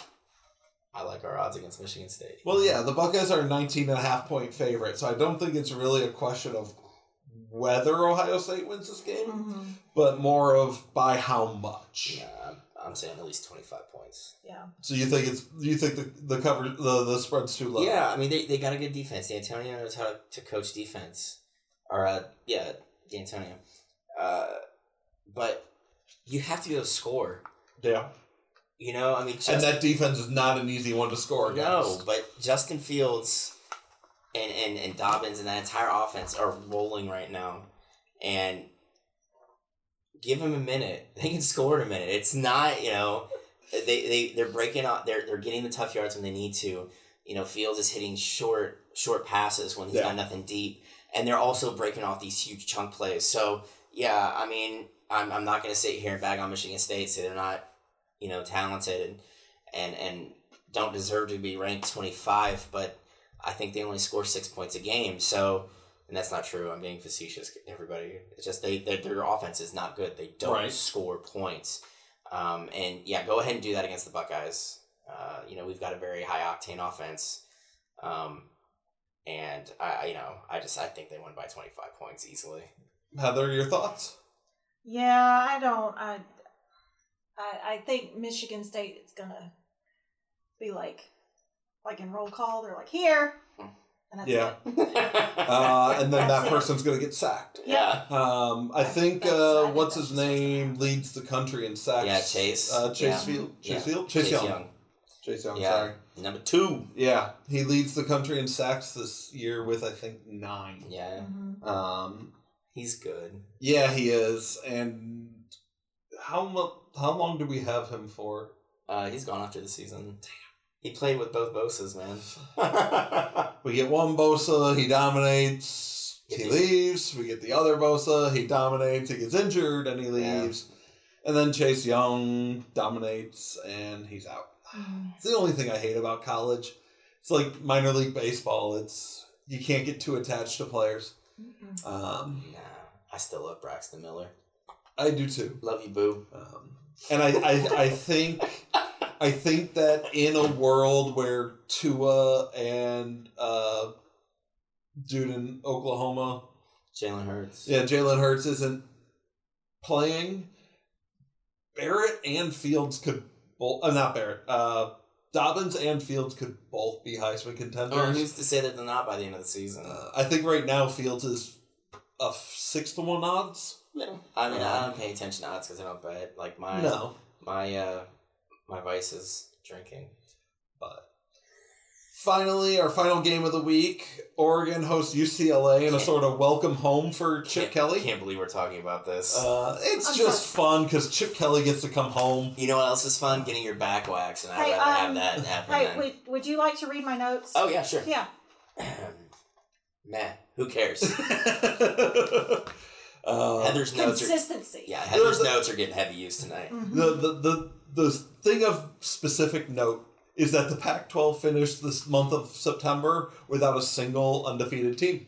I like our odds against Michigan State. Well, yeah, the Buckeyes are a 19 and a half point favorite, so I don't think it's really a question of whether Ohio State wins this game, Mhm. but more of by how much. Yeah, I'm, I'm saying at least twenty five points. Yeah. So you think it's you think the the cover the, the spread's too low? Yeah, I mean they, they got a good defense. D'Antonio knows how to, to coach defense, or uh, yeah, D'Antonio. Uh, but you have to be able to score. Yeah. You know, I mean, just, And that defense is not an easy one to score against. no, but Justin Fields and, and and Dobbins and that entire offense are rolling right now, and give them a minute. They can score in a minute. It's not you know they they they're breaking out. They're they're getting the tough yards when they need to. You know, Fields is hitting short short passes when he's Yeah. got nothing deep, and they're also breaking off these huge chunk plays. So yeah, I mean, I'm I'm not gonna sit here and bag on Michigan State. Say they're not you know talented and and and don't deserve to be ranked 25, but I think they only score six points a game. So, and that's not true. I'm being facetious, everybody. It's just they, they their offense is not good. They don't Right. score points. Um, and yeah, go ahead and do that against the Buckeyes. Uh, you know, we've got a very high octane offense. Um, and I, I- you know, I just I think they won by 25 points easily. Heather, your thoughts? Yeah, I don't. I, I, I think Michigan State is gonna be like, like in roll call. They're like here, and that's Yeah. it. Uh, and then That's that it. person's going to get sacked. yeah. Um, I think That's- I uh, think what's that's his what's name leads the country in sacks. Yeah, Chase. Uh, Chase Yeah. Field. Chase Yeah. Field. Chase, Young. Young. Chase Young. Yeah. Sorry. Number two. Yeah, he leads the country in sacks this year with I think nine. Yeah. Mhm. Um, He's good. yeah, he is. And how much? How long do we have him for? Uh, he's gone after the season. He played with both Bosas, man. We get one Bosa, he dominates, he leaves. We get the other Bosa, he dominates, he gets injured, and he Yeah. leaves. And then Chase Young dominates, and he's out. Mhm. It's the only thing I hate about college. It's like minor league baseball. It's you can't get too attached to players. Um, nah, I still love Braxton Miller. I do too. Love you, boo. Um, and I, I, I think I think that in a world where Tua and uh, dude in Oklahoma, Jalen Hurts. yeah, Jalen Hurts isn't playing, Barrett and Fields could both. Uh, not Barrett. Uh, Dobbins and Fields could both be Heisman contenders. who's to say that they're not by the end of the season? Uh, I think right now Fields is a six to one odds. I mean, I don't pay attention to odds because I don't bet. Like my No, my uh my vice is drinking. but finally, our final game of the week: Oregon hosts UCLA in a sort of welcome home for Chip Can't- Kelly. Can't believe we're talking about this. Uh, it's I'm just fun because Chip Kelly gets to come home. you know what else is fun? Getting your back waxed, and I'd Hey, rather have um, that happen. Hey, than... would, would you like to read my notes? Oh yeah, sure. Yeah. Meh. Who cares? uh, Heather's notes are Consistency. yeah. Heather's the- notes are getting heavy use tonight. Mhm. the, the the the thing of specific note is that the Pac-12 finished this month of September without a single undefeated team.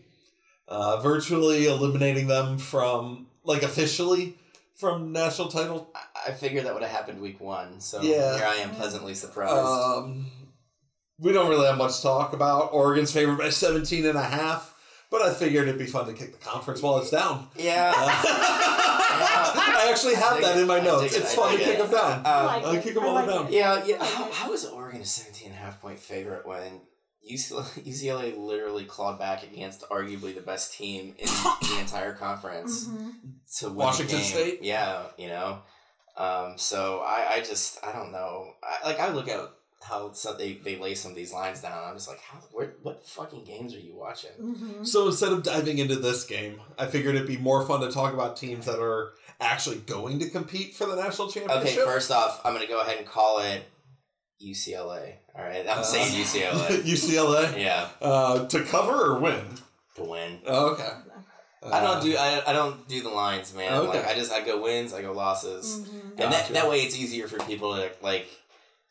uh, virtually eliminating them from like officially from national title. I, I figured that would have happened week one, so Yeah. here I am pleasantly surprised. Um, we don't really have much to talk about. Oregon's favored by 17 and a half, but I figured it'd be fun to kick the conference while it's down. yeah. I actually have dig that it. in my I notes. dig it. It's fun to kick them down. Um, I like I'll it. kick 'em I all like down. Yeah, yeah. How, like it. how is Oregon a 17 and a half point favorite when UCLA, UCLA literally clawed back against arguably the best team in the entire conference Mhm. to win Washington the game? State? Yeah, you know. Um, so I, I just I don't know. I, like I look at how some, they, they lay some of these lines down. I'm just like, how where, what fucking games are you watching? Mhm. So instead of diving into this game, I figured it'd be more fun to talk about teams that are actually going to compete for the national championship? Okay, first off, I'm gonna go ahead and call it UCLA. All right, I'm Uh, saying UCLA. UCLA. yeah, Uh, to cover or win? to win. Oh, okay. I don't Uh, do I, I don't do the lines, man. Okay. Like I just I go wins, I go losses, Mhm. and that, that way it's easier for people to like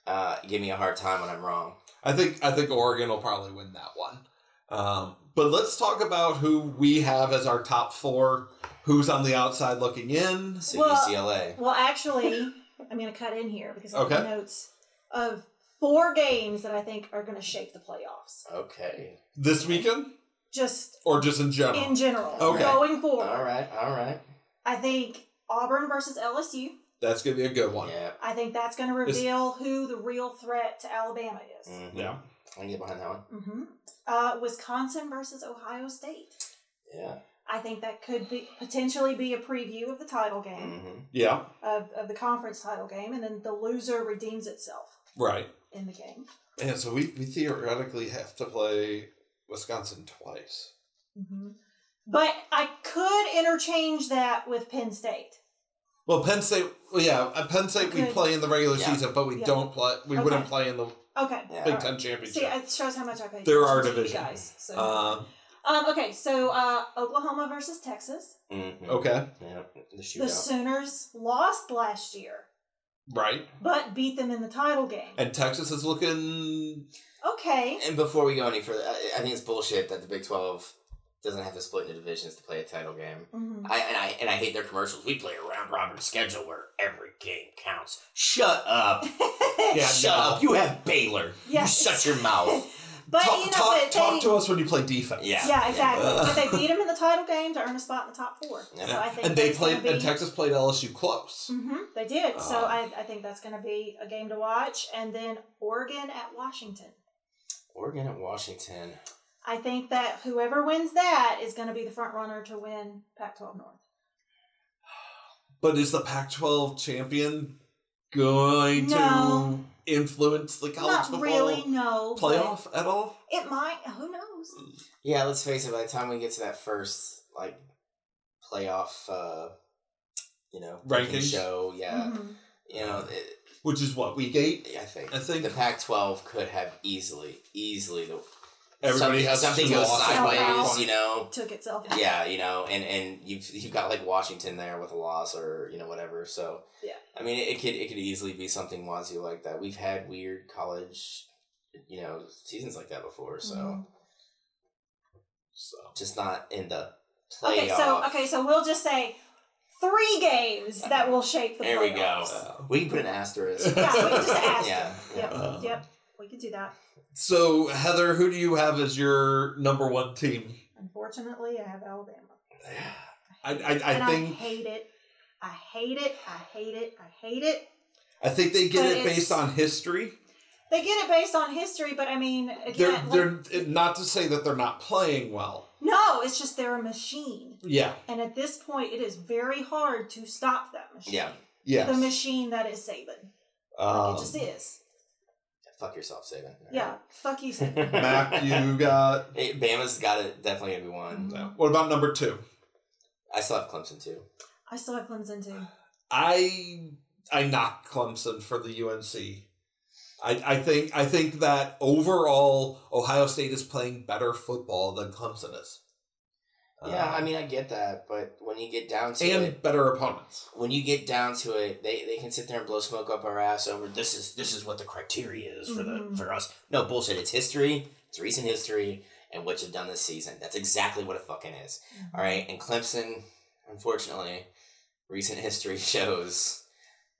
uh, give me a hard time when I'm wrong. I think I think Oregon will probably win that one. Um, but let's talk about who we have as our top four. Who's on the outside looking in? So Well- UCLA. Well, actually, I'm going to cut in here because I have Okay. notes of four games that I think are going to shape the playoffs. Okay. This weekend Just or just in general? in general, Okay. going forward. All right. All right. I think Auburn versus LSU. That's gonna be a good one. Yeah. I think that's going to reveal who the real threat to Alabama is. Mhm. Yeah. I can get behind that one. hmm Uh, Wisconsin versus Ohio State. Yeah. I think that could be potentially be a preview of the title game hmm Yeah. of, of the conference title game, and then the loser redeems itself Right. in the game. And so we, we theoretically have to play Wisconsin twice. hmm But I could interchange that with Penn State. Well, Penn State. Well, yeah, at Penn State we play in the regular Yeah. season, but we Yeah. don't play. We Okay. wouldn't play in the Okay. Big All Ten right. championship. See, it shows how much I pay There are to you division. guys. So. um, um, okay, so uh, Oklahoma versus Texas. hmm okay, Yeah. The The. Sooners lost last year, right. but beat them in the title game. And Texas is looking. Okay. And before we go any further, I, I think it's bullshit that the Big Twelve doesn't have to split into divisions to play a title game. Mhm. I and I and I hate their commercials. We play a round robin schedule where every game counts. Shut up. Yeah, Shut no. up. You have Baylor. Yeah. You shut your mouth. But talk you know, talk, but talk to us when you play defense. Yeah. yeah, exactly. Yeah. but they beat them in the title game to earn a spot in the top four. Yeah. So I think and they played. be, And Texas played LSU close. hmm they did. so Uh, I, I think that's going to be a game to watch. And then Oregon at Washington. Oregon at Washington. I think that whoever wins that is going to be the front runner to win Pac-12 North. But is the Pac-12 champion going No. to influence the college Not football really, no. playoff at all? It might. Who knows? Yeah, let's face it. By the time we get to that first like playoff, uh, you know, ranking Rankings? show, yeah, Mhm. you know, it, Which is what week eight. I think I think the Pac-12 could have easily, easily the everybody something, has something two goes losses by sideways. You know, Took itself out. yeah, you know, and and you've you've got like Washington there with a loss or you know whatever. So Yeah. I mean, it, could it could easily be something Wazoo like that. We've had weird college, you know, seasons like that before. So Mhm. So. just not in the playoff. Okay, so okay, so we'll just say three games that will shape the There we go. Uh, We can put an asterisk. Yeah, we can just ask. Yeah, Yep, yeah. yep. We could do that. So Heather, who do you have as your number one team? Unfortunately, I have Alabama, I I, and I I think hate it. I hate it. I hate it. I hate it. I think they get But it based on history. They get it based on history, but I mean, They're again, like- they're not to say that they're not playing well. no, it's just they're a machine, Yeah, and at this point, it is very hard to stop that machine. Yeah. yes. the machine that is Saban. Like, Um, it just is. Fuck yourself, Saban. Yeah, fuck you, Saban. Mac, you got. Hey, Bama's got it. Definitely gonna be one. Mhm. What about number two? I still have Clemson too. I still have Clemson too. I I knocked Clemson for the UNC. I, I think I think that overall Ohio State is playing better football than Clemson is. Yeah, I um, mean, I get that, but when you get down to and it, better opponents. when you get down to it, they, they can sit there and blow smoke up our ass over this is this is what the criteria is for Mhm. the mm-hmm. for us. No bullshit. It's history. It's recent history, and what you've done this season. That's exactly what it fucking is. Mm-hmm. All right, and Clemson, unfortunately, recent history shows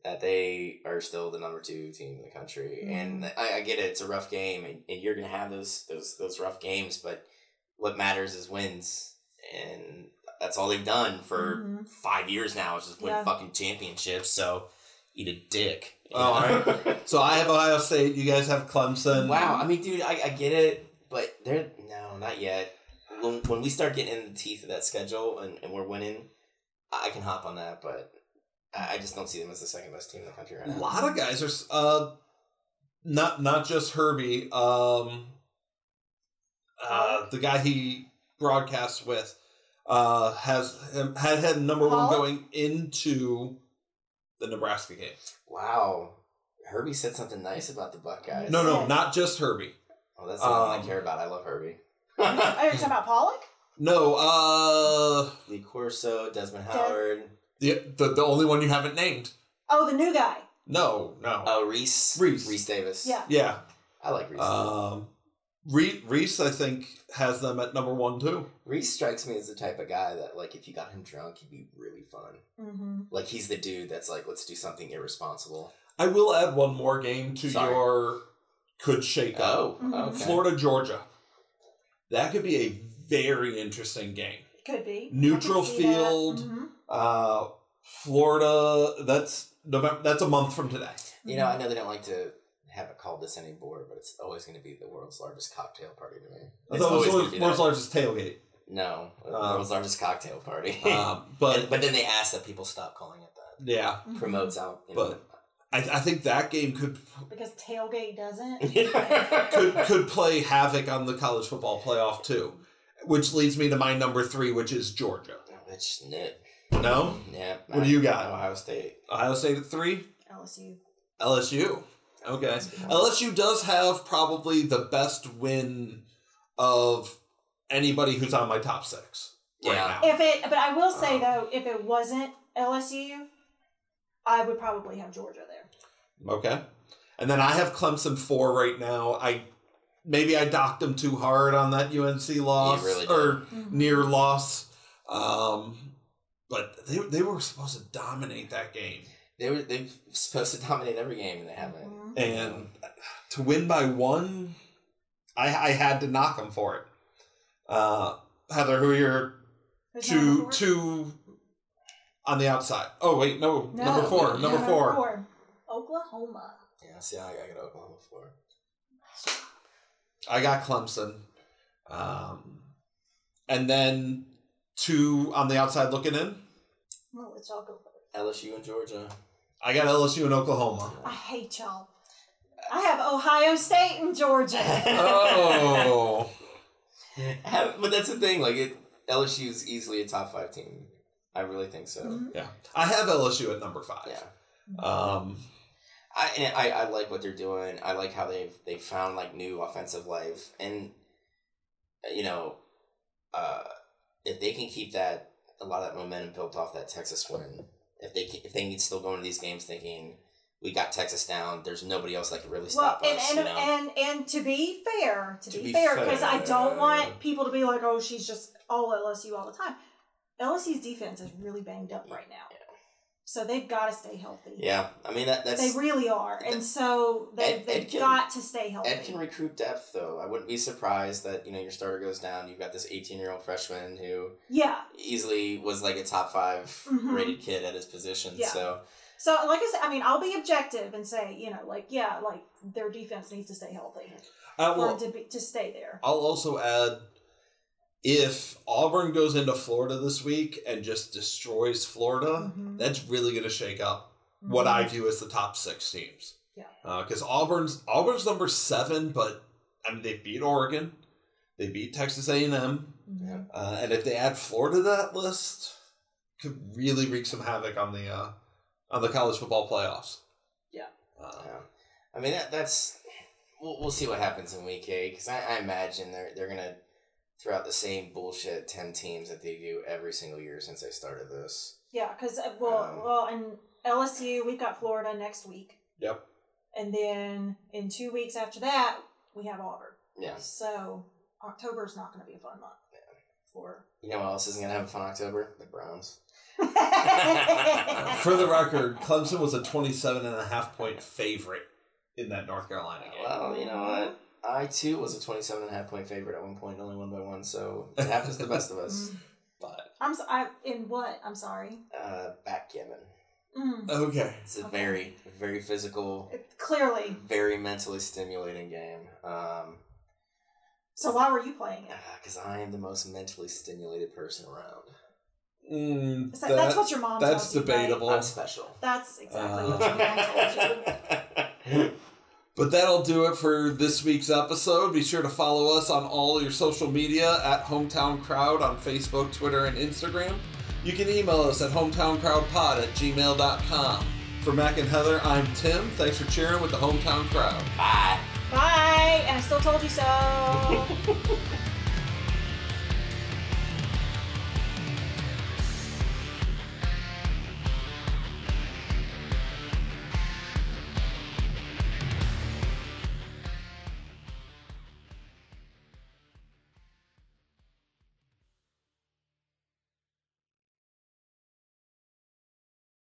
that they are still the number two team in the country. And mm-hmm. I, I get it; it's a rough game, and, and you're gonna have those those those rough games. But what matters is wins, and that's all they've done for Mhm. five years now. Is just win Yeah. fucking championships. So eat a dick. Oh, all know? So I have Ohio State. You guys have Clemson. Wow, I mean, dude, I, I get it, but they're no, not yet. When, when we start getting in the teeth of that schedule and, and we're winning, I I can hop on that, but I, I just don't see them as the second best team in the country right now. A lot of guys are uh, not not just Herbie. Um, uh, the guy he broadcasts with uh, has had had number one going into the Nebraska game. Wow, Herbie said something nice about the Buckeyes. No, no, not just Herbie. oh, that's the one Um, I care about. I love Herbie. Are you talking about Pollack? No, uh, Lee Corso, Desmond Howard, the, the the only one you haven't named. Oh, the new guy. No, no. oh Rece, Rece. Rece Davis. Yeah. yeah, I like Rece. um, Re- Rece, I think has them at number one too. Rece strikes me as the type of guy that, like, if you got him drunk, he'd be really fun. Mm-hmm. Like he's the dude that's like, let's do something irresponsible. I will add one more game to Sorry. your could shake up. Oh, Mhm. okay. Florida, Georgia. That could be a very interesting game. Could be Neutral I could see that. field. Mhm. Uh, Florida. That's November. That's a month from today. You know, I know they don't like to have it called this anymore, but it's always going to be the world's largest cocktail party to me. I It's thought it always was gonna world's, world's largest tailgate. No, the Um, world's largest cocktail party. Um, but but but then they ask that people stop calling it that. yeah, Mhm. Promotes out. You know. I, I think that game could because tailgate doesn't. could could play havoc on the college football playoff too, which leads me to my number three, which is Georgia. Which nit. No, Yeah. What do you got? Ohio State. Ohio State at three. LSU. LSU. Okay. LSU does have probably the best win of anybody who's on my top six right Yeah. now. If it, but I will say Um, though, if it wasn't LSU, I would probably have Georgia there. Okay. And then I have Clemson four right now. I maybe I docked them too hard on that UNC loss really did. or Mhm. near loss. Um, but they they were supposed to dominate that game. They were they supposed to dominate every game and they haven't. Mhm. and to win by one, I I had to knock them for it. Uh, Heather, who are your Who's two two on the outside? Oh wait, no, No, number four, yeah, number Number four. Oklahoma. Yeah. See, I, I got Oklahoma for. I got Clemson, um, and then two on the outside looking in. Well, let's all go for it. LSU and Georgia. I got LSU and Oklahoma. I hate y'all. I have Ohio State and Georgia. Oh, but that's the thing. Like it, LSU is easily a top five team. I really think so. Mhm. yeah. I have LSU at number five. Yeah. Um, I, and I I like what they're doing. I like how they've they've found like new offensive life, and you know, uh, if they can keep that a lot of that momentum built off that Texas win, if they if they can still go into these games thinking we got Texas down, there's nobody else that can really Well, stop and us. and, you know? and and to be fair, to, To be, be fair, because I don't want people to be like, "Oh, she's just all LSU all the time." LSU's defense is really banged up right now, so they've got to stay healthy. yeah, I mean that that's They really are, and so they Ed- they've Ed can- got to stay healthy. Ed can recruit depth though. I wouldn't be surprised that you know your starter goes down. You've got this 18 year old freshman who yeah. easily was like a top 5 Mhm. rated kid at his position. Yeah. So So, like I said, I mean, I'll be objective and say, you know, like, yeah, like their defense needs to stay healthy I for to be, to stay there. I'll also add if Auburn goes into Florida this week and just destroys Florida, Mhm. that's really going to shake up what I view as the top six teams. Yeah. Because Auburn's Auburn's number seven, but I mean they beat Oregon, they beat Texas A and M, Mhm. uh, and if they add Florida to that list, could really wreak some havoc on the uh, on the college football playoffs. Yeah. Uh, Yeah, I mean that that's we'll, we'll see what happens in week eight because I, I imagine they're they're gonna throw out the same bullshit ten teams that they do every single year since I started this. Yeah, because well, Um, well, in LSU we've got Florida next week, Yep. and then in two weeks after that we have Auburn. Yeah, So October is not going to be a fun month for. You know what else isn't gonna have a fun October? The Browns. For the record, Clemson was a 27 and a half point favorite in that North Carolina game. Well, you know what? I too was a 27 and a half point favorite at one point, point, only won by one, so it happens to the best of us. But I'm so, I, in what? I'm sorry. Uh, backgammon. Mm. okay. It's a Okay. very, very physical, It, clearly. very mentally stimulating game. Um, So why were you playing it? because I am the most mentally stimulated person around. Mm, Is that, that's what your mom that's tells you, right? debatable. I'm special. That's exactly Uh. what your mom told you. But that'll do it for this week's episode. Be sure to follow us on all your social media at Hometown Crowd on Facebook, Twitter, and Instagram. You can email us at hometowncrowdpod at gmail.com. For Mac and Heather, I'm Tim. Thanks for cheering with the Hometown Crowd. Bye. Bye, and I still told you so.